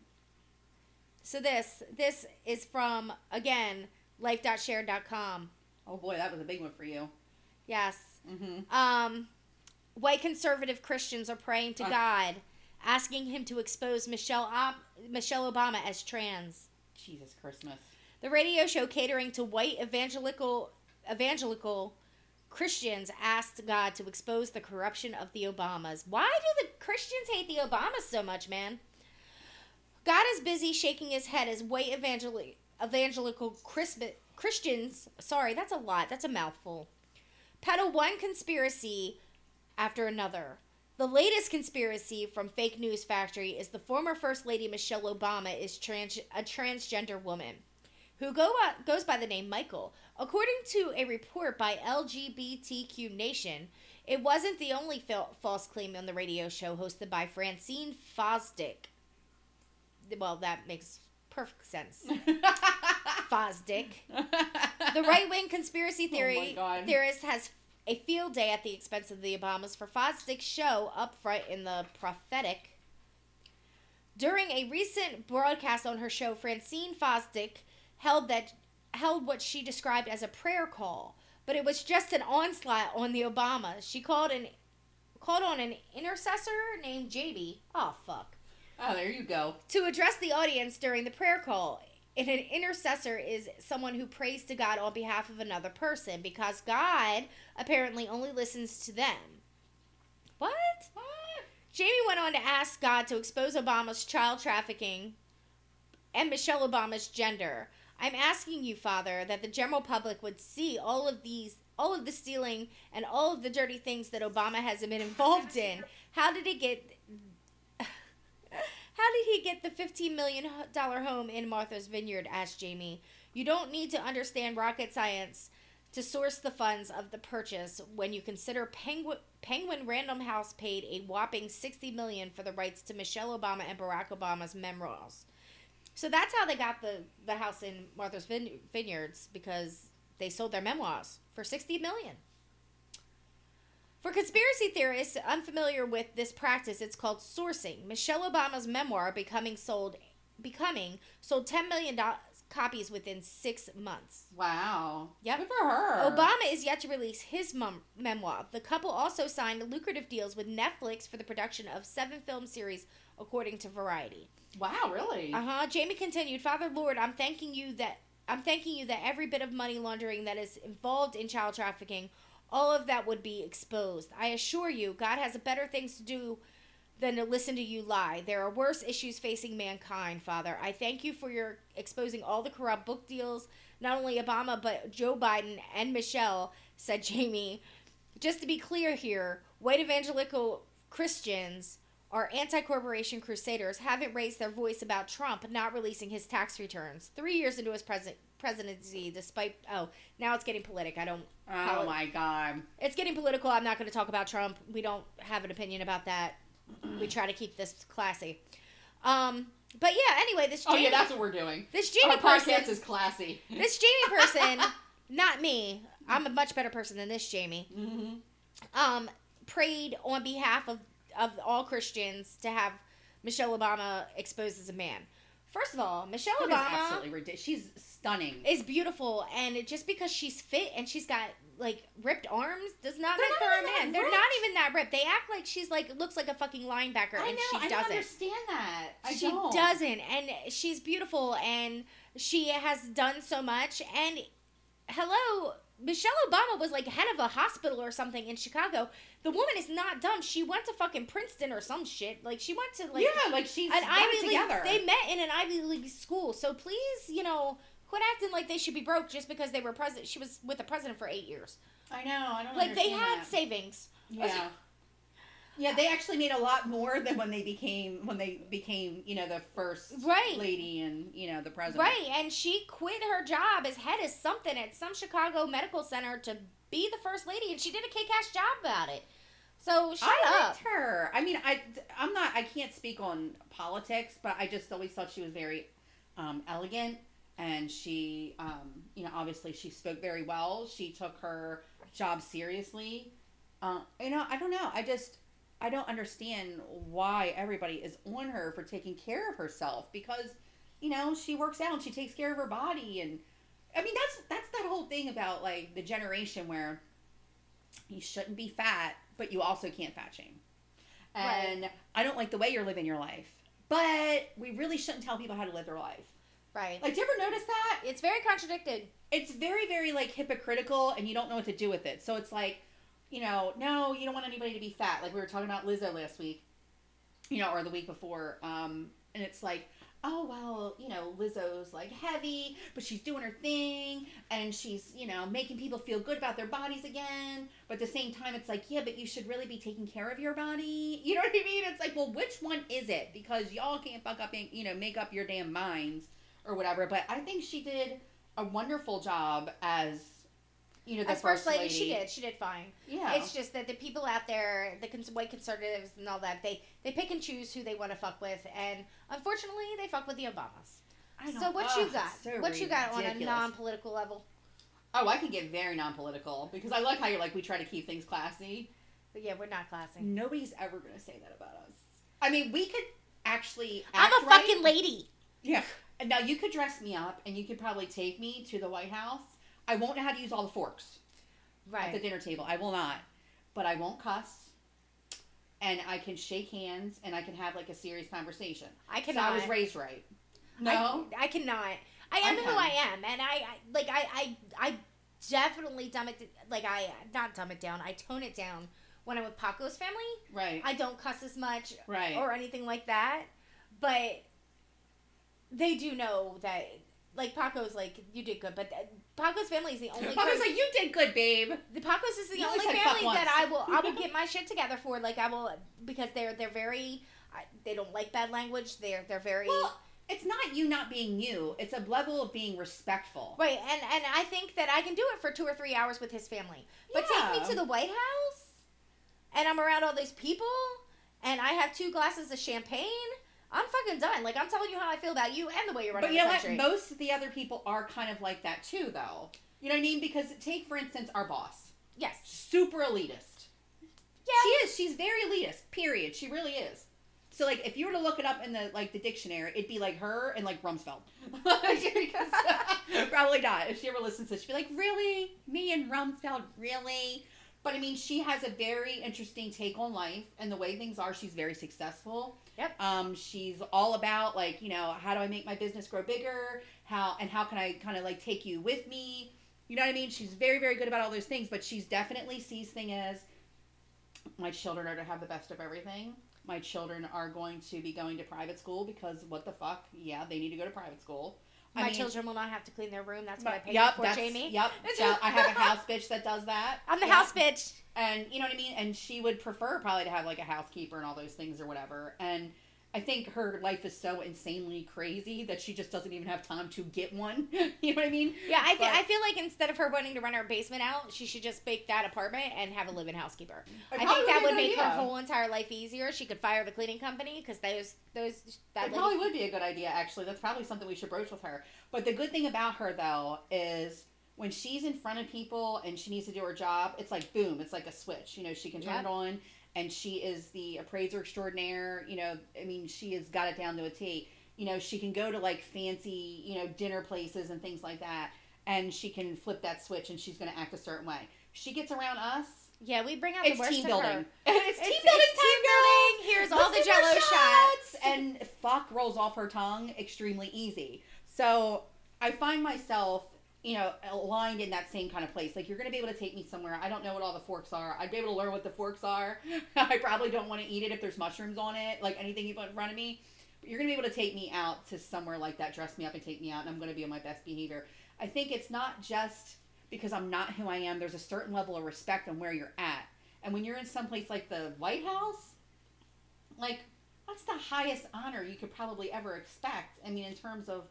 so this this is from again life.share.com. Oh boy, that was a big one for you. Yes. Mm-hmm. Um, white conservative Christians are praying to Uh. God, asking Him to expose Michelle Ob- Michelle Obama as trans. Jesus Christmas. The radio show catering to white evangelical evangelical Christians asked God to expose the corruption of the Obamas. Why do the Christians hate the Obamas so much, man? God is busy shaking his head as white evangeli- evangelical Christmas, Christians, sorry, that's a lot, that's a mouthful, peddle one conspiracy after another. The latest conspiracy from Fake News Factory is the former First Lady Michelle Obama is trans- a transgender woman who go uh, goes by the name Michael. According to a report by LGBTQ Nation, it wasn't the only fal- false claim on the radio show hosted by Francine Fosdick. Well, that makes perfect sense. Fosdick. The right wing conspiracy Oh theory God. theorist has a field day at the expense of the Obamas for Fosdick's show up front in the prophetic. During a recent broadcast on her show, Francine Fosdick held that held what she described as a prayer call, but it was just an onslaught on the Obamas. She called an called on an intercessor named JB. Oh fuck oh, there you go. to address the audience during the prayer call. And an intercessor is someone who prays to God on behalf of another person because God apparently only listens to them. What? What? Jamie went on to ask God to expose Obama's child trafficking and Michelle Obama's gender. I'm asking you, Father, that the general public would see all of these, all of the stealing and all of the dirty things that Obama has been involved in. How did he get? How did he get the $15 million home in Martha's Vineyard? asked Jamie. You don't need to understand rocket science to source the funds of the purchase when you consider Penguin, Penguin Random House paid a whopping 60 million for the rights to Michelle Obama and Barack Obama's memoirs. So that's how they got the, the house in Martha's Vine- Vineyards because they sold their memoirs for 60 million. For conspiracy theorists unfamiliar with this practice, it's called sourcing. Michelle Obama's memoir becoming sold becoming sold 10 million copies within 6 months. Wow. Yep. Good for her. Obama is yet to release his mem- memoir. The couple also signed lucrative deals with Netflix for the production of seven film series, according to Variety. Wow, really? Uh huh. Jamie continued, Father Lord, I'm thanking you that I'm thanking you that every bit of money laundering that is involved in child trafficking, all of that would be exposed. I assure you, God has better things to do than to listen to you lie. There are worse issues facing mankind, Father. I thank you for your exposing all the corrupt book deals, not only Obama, but Joe Biden and Michelle, said Jamie. Just to be clear here, white evangelical Christians are anti corporation crusaders haven't raised their voice about Trump not releasing his tax returns. Three years into his pres- presidency, despite. Oh, now it's getting political. I don't. oh my god. It's getting political. I'm not going to talk about Trump. We don't have an opinion about that. We try to keep this classy. Um, but yeah, anyway, this Oh Jamie, yeah, that's what we're doing. this Jamie Our person, podcast is classy. this Jamie person, not me. I'm a much better person than this Jamie. hmm um, prayed on behalf of, of all Christians to have Michelle Obama exposed as a man. First of all, Michelle That is Obama absolutely ridiculous. She's stunning. is beautiful, and just because she's fit and she's got like ripped arms does not They're make not her a man. They're ripped. not even that ripped. They act like she's like looks like a fucking linebacker, I and know. she I don't doesn't. understand that. I she don't. doesn't, and she's beautiful, and she has done so much. And hello, Michelle Obama was like head of a hospital or something in Chicago. The woman is not dumb. She went to fucking Princeton or some shit. Like she went to like yeah, like she's an Ivy it League. They met in an Ivy League school. So please, you know, quit acting like they should be broke just because they were president. She was with the president for eight years. I know. I don't. Like they had that. savings. Yeah. Yeah, they actually made a lot more than when they became when they became you know the first Right. lady and you know the president. Right, and she quit her job as head of something at some Chicago medical center to be the first lady, and she did a kick-ass job about it. So shut I up. liked her. I mean, I I'm not. I can't speak on politics, but I just always thought she was very um, elegant, and she, um, you know, obviously she spoke very well. She took her job seriously. Uh, you know, I don't know. I just I don't understand why everybody is on her for taking care of herself because you know she works out and she takes care of her body and I mean that's that's that whole thing about like the generation where you shouldn't be fat but you also can't fat shame. And I don't like the way you're living your life but we really shouldn't tell people how to live their life. Right. like do you ever notice that? It's very contradicted. it's very very like hypocritical and you don't know what to do with it. So it's like you know no you don't want anybody to be fat. Like we were talking about lizzo last week you know or the week before um and it's like oh well you know lizzo's like heavy but she's doing her thing and she's you know making people feel good about their bodies again. But at the same time it's like yeah but you should really be taking care of your body. You know what i mean? It's like well which one is it? Because y'all can't fuck up and you know make up your damn minds or whatever. But i think she did a wonderful job as you know the As first lady, she did. She did fine. Yeah, It's just that the people out there, the cons- white conservatives and all that, they they pick and choose who they want to fuck with, and unfortunately, they fuck with the Obamas. I So don't- what ugh, you got? so what you got on a non-political level? Oh, I can get very non-political because I like how you're like we try to keep things classy. But yeah, we're not classy. Nobody's ever gonna say that about us. I mean, we could actually. I'm a right. fucking lady. Yeah. Now you could dress me up, and you could probably take me to the White House. I won't know how to use all the forks right. at the dinner table. I will not, but I won't cuss. And I can shake hands, and I can have like a serious conversation. I So cannot. I was raised right. No. I, I cannot. I am I who. I am, and I, I like I, I I definitely dumb it like I not dumb it down. I tone it down when I'm with Paco's family. right. I don't cuss as much right. or anything like that, but they do know that. Like Paco's, like you did good, but Paco's family is the only. Was like, you did good, babe. the Pacos is the You only only said fuck family that I will I will get my shit together for. Like I will because they're they're very I, they don't like bad language. They're they're very Well, it's not you not being you. It's a level of being respectful. right. And and I think that I can do it for two or three hours with his family. But take me to the White House, and I'm around all these people, and I have two glasses of champagne. I'm fucking done. Like I'm telling you how I feel about you and the way you're running But you know the what? Most of the other people are kind of like that too, though. You know what I mean? Because take for instance our boss, yes. super elitist. Yeah. She is. She's very elitist. Period. She really is. So like, if you were to look it up in the like the dictionary, it'd be like her and like Rumsfeld. because, probably not. If she ever listens to, this, she'd be like, "Really, me and Rumsfeld, really." But I mean, she has a very interesting take on life and the way things are. She's very successful. Yep. Um, she's all about like you know how do I make my business grow bigger? How and how can I kind of like take you with me? You know what I mean? She's very very good about all those things, but she's definitely sees thing as my children are to have the best of everything. My children are going to be going to private school because what the fuck? Yeah, they need to go to private school. I My mean, children will not have to clean their room. That's what I pay yep, for, Jamie. Yep. So I have a house bitch that does that. I'm the Yep. house bitch. And you know what I mean? And she would prefer probably to have like a housekeeper and all those things or whatever. And I think her life is so insanely crazy that she just doesn't even have time to get one. you know what I mean? Yeah, I, th- But- I feel like instead of her wanting to rent her basement out, she should just make that apartment and have a live-in housekeeper. I probably think that would make her whole entire life easier. She could fire the cleaning company because those those that lady- probably would be a good idea, actually. That's probably something we should broach with her. But the good thing about her, though, is when she's in front of people and she needs to do her job, it's like boom, it's like a switch. You know, she can turn Yep. it on, and she is the appraiser extraordinaire. You know, I mean, she has got it down to a T. You know, she can go to like fancy, you know, dinner places and things like that, and she can flip that switch and she's going to act a certain way. she gets around us. Yeah, we bring out It's the worst team in building. her. it's, It's, team it's building. team time, building. Here's all the Let's give her Jello shots. And fuck rolls off her tongue extremely easy. So I find myself, you know, aligned in that same kind of place. Like you're gonna be able to take me somewhere. I don't know what all the forks are. I'd be able to learn what the forks are. I probably don't want to eat it if there's mushrooms on it, like anything you put in front of me. But you're gonna be able to take me out to somewhere like that, dress me up and take me out, and I'm gonna be on my best behavior. I think it's not just because I'm not who I am. There's a certain level of respect on where you're at. And when you're in some place like the White House, like that's the highest honor you could probably ever expect. I mean, in terms of,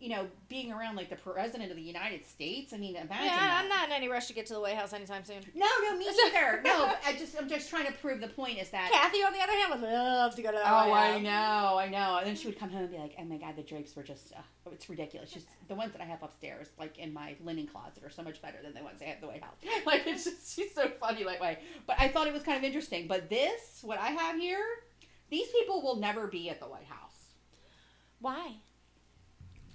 you know, being around like the president of the United States. I mean, imagine Yeah, that. I'm not in any rush to get to the White House anytime soon. No, no, me neither. no, I just, I'm just trying to prove the point is that. Kathy, on the other hand, would love to go to the Oh, White I know, I know. And then she would come home and be like, "Oh my god, the drapes were just, uh, it's ridiculous. Just the ones that I have upstairs, like in my linen closet, are so much better than the ones I have at the White House. Like it's just, she's so funny that way. But I thought it was kind of interesting. But this, what I have here, these people will never be at the White House. Why?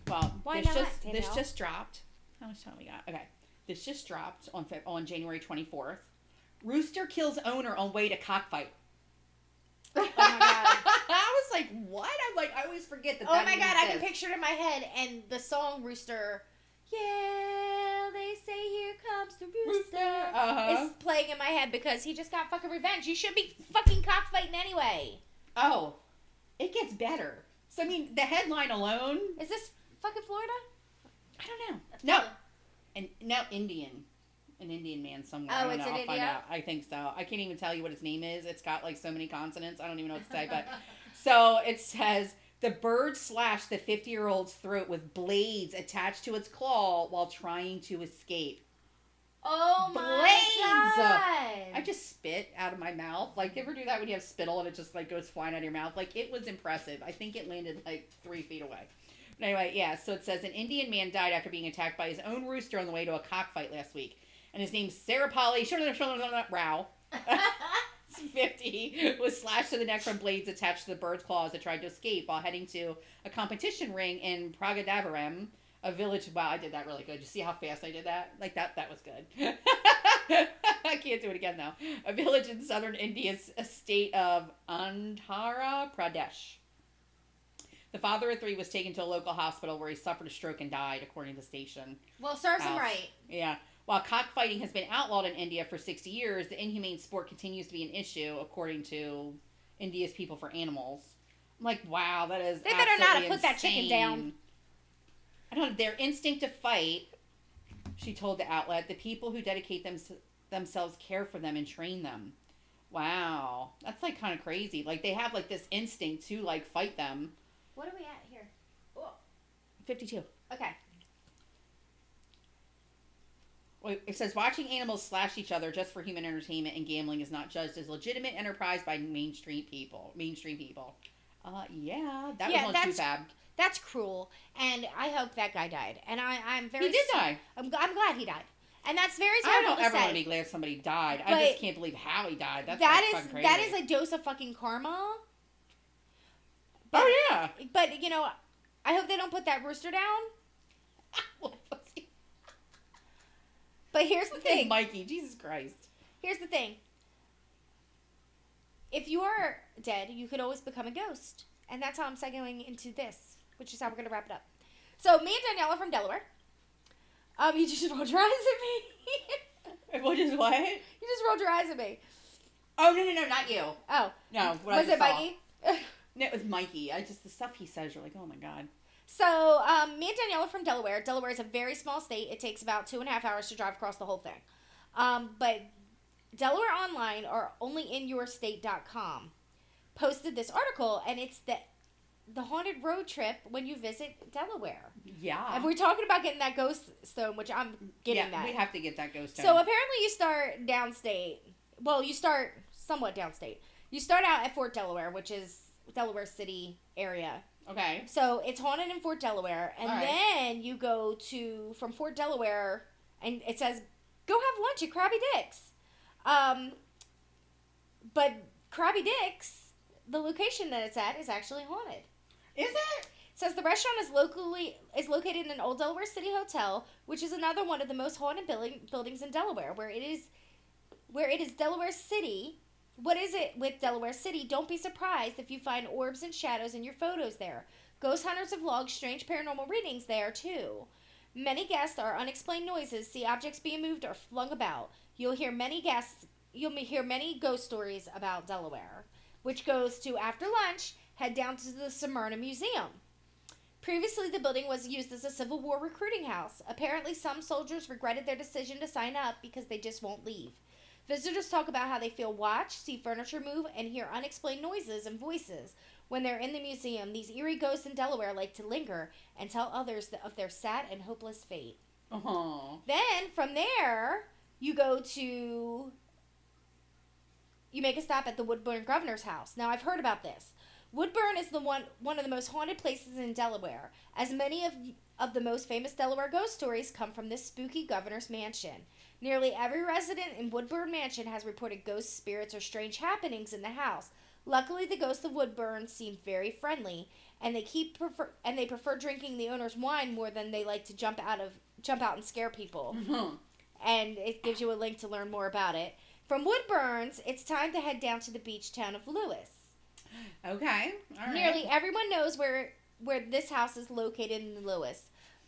Well, Why this not, just this just dropped. How much time we got? Okay, this just dropped on Feb- on January twenty fourth. Rooster kills owner on way to cockfight. Oh my God. I was like, what? I'm like, I always forget that. Oh that my even god, I can exists. picture it in my head and the song Rooster. Yeah, they say here comes the rooster. Uh-huh. Is playing in my head because he just got fucking revenge. You should be fucking cockfighting anyway. Oh, it gets better. So I mean, the headline alone. Is this fucking Florida? I don't know. No, and no Indian, an Indian man somewhere. Oh, I don't it's know. in I'll find out. I think so. I can't even tell you what his name is. It's got like so many consonants. I don't even know what to say. But so it says the bird slashed the 50 year old's throat with blades attached to its claw while trying to escape. Oh my Blades! god! I just spit out of my mouth. Like, you ever do that when you have spittle and it just like goes flying out of your mouth? Like, it was impressive. I think it landed like three feet away. Anyway, yeah. So it says an Indian man died after being attacked by his own rooster on the way to a cockfight last week, and his name's Sarapali Rao. 50 was slashed to the neck from blades attached to the bird's claws that tried to escape while heading to a competition ring in Pragadavaram, a village. Wow, I did that really good. You see how fast I did that? Like that, that was good. I can't do it again though. A village in southern India's state of Andhra Pradesh. The father of three was taken to a local hospital where he suffered a stroke and died, according to the station. well, serves him uh, right. Yeah. While cockfighting has been outlawed in India for 60 years, the inhumane sport continues to be an issue, according to India's People for Animals. I'm like, wow, that is. They better not have put that chicken down. I don't know. Their instinct to fight, she told the outlet, the people who dedicate them, themselves care for them and train them. Wow. That's like kind of crazy. Like they have like this instinct to like fight them. What are we at here? 52. Okay. Wait, It says watching animals slash each other just for human entertainment and gambling is not judged as legitimate enterprise by mainstream people. Mainstream people. Uh, yeah, that Yeah, was on that's- TooFab. That's cruel, and I hope that guy died. And I, I'm very. He did die. I'm, I'm glad he died, and that's very I don't to ever want say. to be glad somebody died. I just can't believe how he died. That's That like, is fucking crazy. that is a dose of fucking karma. Oh yeah. But you know, I hope they don't put that rooster down. But here's the thing. Mikey, Jesus Christ. Here's the thing. If you are dead, you could always become a ghost. And that's how I'm segueing into this, which is how we're going to wrap it up. So, me and Danielle are from Delaware. Um, you just rolled your eyes at me. What is what? you just rolled your eyes at me. Oh no no no not you. Oh, No. Was it. Mikey? No, it was Mikey. I just the stuff he says. You're like, oh my god. So, um, me and Danielle are from Delaware. Delaware is a very small state. It takes about two and a half hours to drive across the whole thing. Um, but Delaware Online or onlyinyourstate.com posted this article, and it's the the haunted road trip when you visit Delaware. Yeah. And we're talking about getting that ghost stone, which I'm getting yeah, that. we have to get that ghost. Stone. So apparently, you start downstate. Well, you start somewhat downstate. You start out at Fort Delaware, which is Delaware City area. okay. So it's haunted in Fort Delaware, and right. then you go to from Fort Delaware, and it says go have lunch at Crabby Dick's. Um, but Crabby Dick's, the location that it's at is actually haunted. Is it? says the restaurant is locally is located in an Old Delaware City Hotel, which is another one of the most haunted building, buildings in Delaware, where it is where it is Delaware City. What is it with Delaware City? Don't be surprised if you find orbs and shadows in your photos there. Ghost hunters have logged strange paranormal readings there too. Many guests are unexplained noises, see objects being moved or flung about. You'll hear many guests you'll hear many ghost stories about Delaware, which goes to after lunch, head down to the Smyrna Museum. Previously, the building was used as a Civil War recruiting house. Apparently, some soldiers regretted their decision to sign up because they just won't leave. Visitors talk about how they feel watched, see furniture move, and hear unexplained noises and voices. When they're in the museum, these eerie ghosts in Delaware like to linger and tell others of their sad and hopeless fate. Uh-huh. Then, from there, you go to. You make a stop at the Woodburn Governor's house. Now, I've heard about this. Woodburn is the one one of the most haunted places in Delaware, as many of of the most famous Delaware ghost stories come from this spooky governor's mansion. Nearly every resident in Woodburn Mansion has reported ghost spirits or strange happenings in the house. Luckily, the ghosts of Woodburn seem very friendly, and they keep prefer and they prefer drinking the owner's wine more than they like to jump out of jump out and scare people. Uh-huh. And it gives you a link to learn more about it. From Woodburns, it's time to head down to the beach town of Lewes. Okay. All right. Nearly everyone knows where where this house is located in Lewes.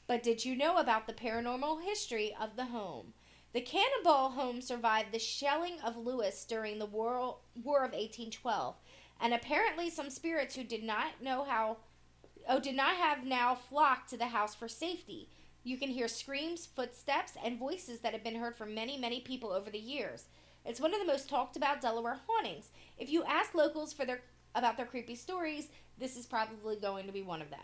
But did you know about the paranormal history of the home? The Cannonball home survived the shelling of Lewes during the War, War of 1812, and apparently some spirits who did not know how oh did not have now flocked to the house for safety. You can hear screams, footsteps, and voices that have been heard from many, many people over the years. It's one of the most talked about Delaware hauntings. If you ask locals for their about their creepy stories, this is probably going to be one of them.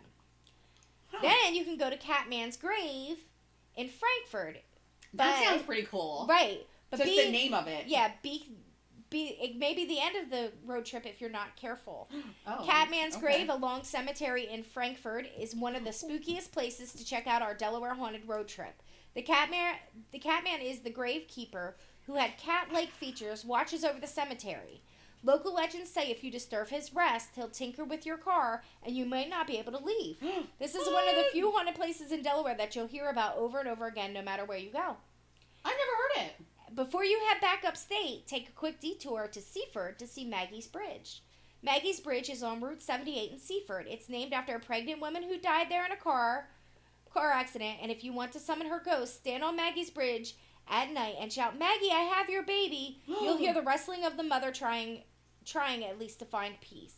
Huh. Then you can go to Catman's grave in Frankford. that sounds pretty cool. Right. But Just be, the name of it. Yeah, be be it may be the end of the road trip if you're not careful. Oh, Catman's okay. Grave, a long cemetery in Frankford, is one of the spookiest places to check out our Delaware haunted road trip. The Catman, the Catman is the gravekeeper who had cat-like features, watches over the cemetery. Local legends say if you disturb his rest, he'll tinker with your car and you may not be able to leave. This is one of the few haunted places in Delaware that you'll hear about over and over again, no matter where you go. I've never heard it. Before you head back upstate, take a quick detour to Seaford to see Maggie's Bridge. Maggie's Bridge is on Route 78 in Seaford. It's named after a pregnant woman who died there in a car car accident, and if you want to summon her ghost, stand on Maggie's Bridge at night and shout, "Maggie, I have your baby." You'll hear the rustling of the mother trying trying at least to find peace.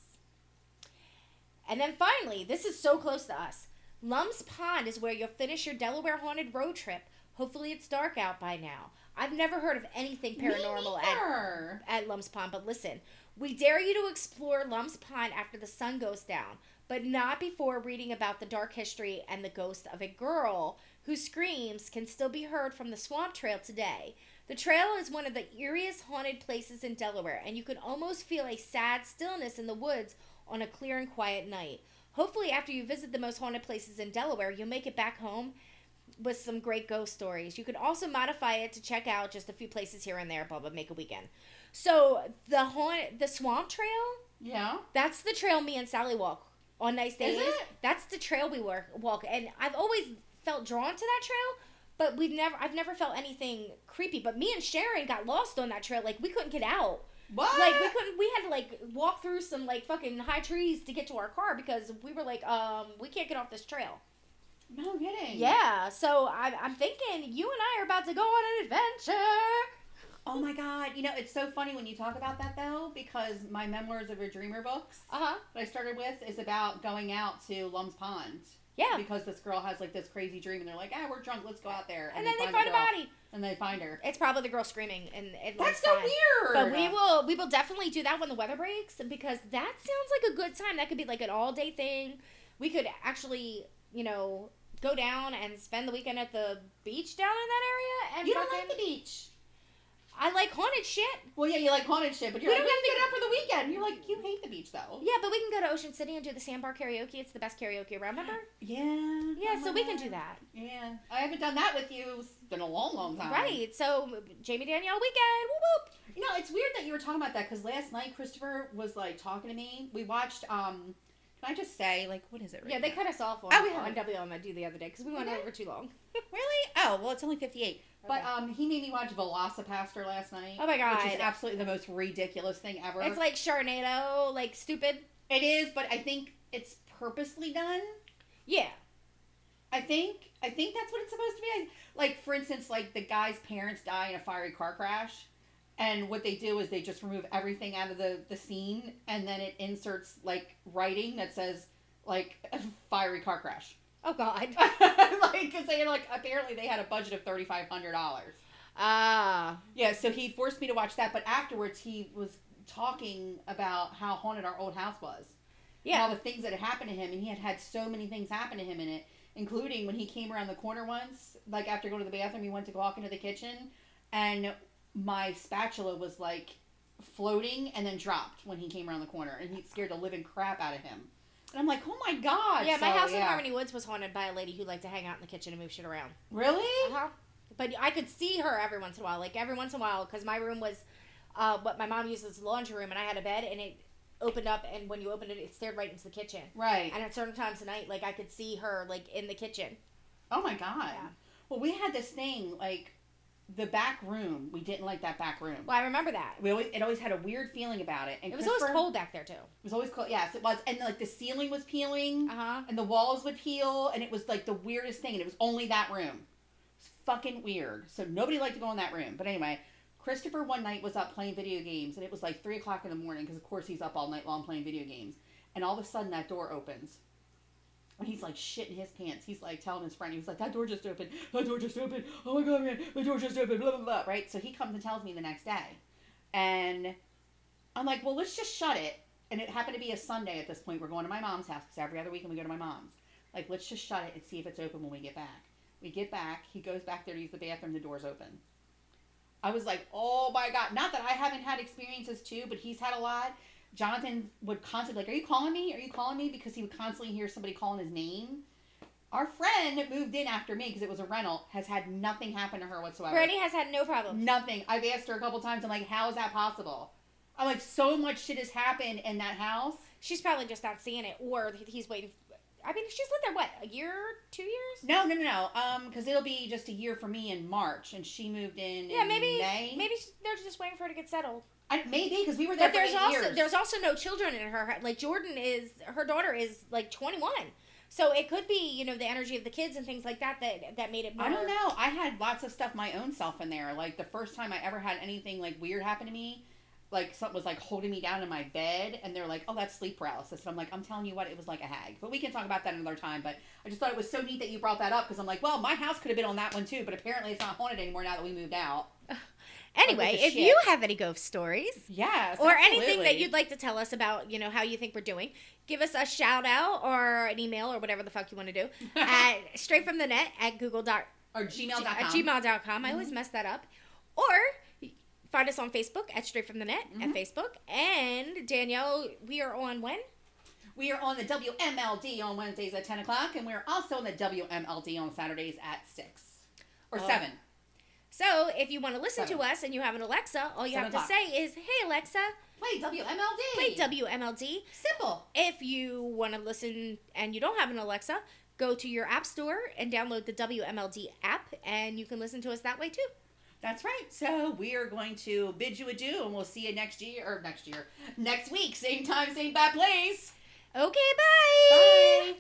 And then finally, this is so close to us. Lum's Pond is where you'll finish your Delaware haunted road trip. Hopefully it's dark out by now. I've never heard of anything paranormal at at Lum's Pond, but listen, we dare you to explore Lum's Pond after the sun goes down, but not before reading about the dark history and the ghost of a girl whose screams can still be heard from the swamp trail today. The trail is one of the eeriest haunted places in Delaware, and you can almost feel a sad stillness in the woods on a clear and quiet night. Hopefully, after you visit the most haunted places in Delaware, you'll make it back home with some great ghost stories. You can also modify it to check out just a few places here and there, blah blah, make a weekend. So the haunt, the swamp trail, Yeah. that's the trail me and Sally walk on nice days. Is it? That's the trail we work walk, and I've always felt drawn to that trail. But we've never, I've never felt anything creepy. But me and Sharon got lost on that trail. Like we couldn't get out. What? Like we couldn't. We had to like walk through some like fucking high trees to get to our car because we were like, um, we can't get off this trail. No kidding. Yeah, so I, I'm thinking you and I are about to go on an adventure. Oh my god. You know, it's so funny when you talk about that though, because my Memoirs of a Dreamer books Uh huh. that I started with is about going out to Lum's Pond. Yeah. Because this girl has like this crazy dream and they're like, ah, we're drunk, let's go out there. And, then they the find a body. And they find her. It's probably the girl screaming, and it That's so fine. weird. But we will we will definitely do that when the weather breaks because that sounds like a good time. That could be like an all day thing. We could actually, you know, go down and spend the weekend at the beach down in that area. And You don't like the beach. I like haunted shit. Well, yeah, you like haunted shit, but you're We like, don't we can get out for the weekend. You're like, you hate the beach though. Yeah, but we can go to Ocean City and do the sandbar karaoke. It's the best karaoke around. Remember? Yeah. Yeah, so we can do that. Yeah. I haven't done that with you. It's been a long, long time. Right. So Jamie Danielle weekend. Whoop whoop. You know, it's weird that you were talking about that because last night Christopher was like talking to me. We watched um Can I just say, like, what is it? Right Yeah, they now? cut us off on, Oh, we on WMD the other day because we went Okay. over too long. Really? Oh, well, it's only 58. But Okay. um, he made me watch Velocipastor last night. Oh my god, Which is absolutely the most ridiculous thing ever. It's like Sharknado, like stupid. it is, but I think it's purposely done. Yeah. I think I think that's what it's supposed to be. I, like for instance, like the guy's parents die in a fiery car crash, and what they do is they just remove everything out of the the scene, and then it inserts like writing that says like fiery car crash. Oh God. like because they like apparently they had a budget of thirty five hundred dollars. Ah. Yeah, so he forced me to watch that, but afterwards he was talking about how haunted our old house was. and yeah. all the things that had happened to him, and he had had so many things happen to him in it, including when he came around the corner once, like after going to the bathroom, he went to walk into the kitchen, and my spatula was like floating and then dropped when he came around the corner, and he scared the living crap out of him. And I'm like, oh my god! Yeah, my So, house in. Harmony Woods was haunted by a lady who liked to hang out in the kitchen and move shit around. Really? Uh-huh. But I could see her every once in a while, like every once in a while, because my room was uh, what my mom used as a laundry room, and I had a bed, and it opened up, and when you opened it, it stared right into the kitchen. Right. And at certain times of night, like I could see her like in the kitchen. Oh my god. Yeah. Well, we had this thing like the back room. We didn't like that back room. Well, I remember that. We always it always had a weird feeling about it. And It was always cold back there too. It was always cold. Yes, it was. And like the ceiling was peeling, Uh huh. and the walls would peel, and it was like the weirdest thing. And it was only that room. It's fucking weird. So nobody liked to go in that room. But anyway, Christopher one night was up playing video games, and it was like three o'clock in the morning because of course he's up all night long playing video games. And all of a sudden that door opens. And he's like shitting his pants. He's like telling his friend, he was like, that door just opened. That door just opened. Oh my god, man, the door just opened. Blah, blah, blah. Right? So he comes and tells me the next day. And I'm like, well, let's just shut it. And it happened to be a Sunday at this point. We're going to my mom's house because every other weekend we go to my mom's. Like, let's just shut it and see if it's open when we get back. We get back. He goes back there to use the bathroom. The door's open. I was like, oh my God. Not that I haven't had experiences too, but he's had a lot. Jonathan would constantly like, "Are you calling me? Are you calling me?" Because he would constantly hear somebody calling his name. Our friend moved in after me because it was a rental has had nothing happen to her whatsoever. Brandy has had no problem. Nothing. I've asked her a couple times. I'm like, "How is that possible?" I'm like, so much shit has happened in that house. She's probably just not seeing it, or he's waiting. I mean, she's lived there what a year, two years? No, no, no, no. Um, because it'll be just a year for me in March, and she moved in. Yeah, in maybe May. maybe they're just waiting for her to get settled. I, maybe because we were there But for there's eight also years. there's also no children in her. Like Jordan is her daughter is like 21, so it could be you know the energy of the kids and things like that that that made it. More, I don't know. I had lots of stuff my own self in there. Like the first time I ever had anything like weird happen to me, like something was like holding me down in my bed, and they're like, "Oh, that's sleep paralysis." And I'm like, "I'm telling you what, it was like a hag." But we can talk about that another time. But I just thought it was so neat that you brought that up because I'm like, well, my house could have been on that one too, but apparently it's not haunted anymore now that we moved out. Anyway, if shit. you have any ghost stories Yes, or anything that you'd like to tell us about, you know how you think we're doing, give us a shout out or an email or whatever the fuck you want to do at straight from the net at google dot or gmail.com. Uh, at gmail.com. I always mm-hmm. mess that up. Or find us on Facebook at Straight From The Net at mm-hmm. Facebook. And Danielle, we are on when? We are on the WMLD on Wednesdays at 10 o'clock, and we're also on the WMLD on Saturdays at 6 or Oh. 7. So if you want to listen Seven. to us and you have an Alexa, all you Seven have to o'clock. say is, "Hey Alexa, Play WMLD. play WMLD." Simple. If you want to listen and you don't have an Alexa, go to your app store and download the WMLD app, and you can listen to us that way too. That's right. So we are going to bid you adieu, and we'll see you next year or next year, next week, same time, same bad place. Okay, bye. Bye.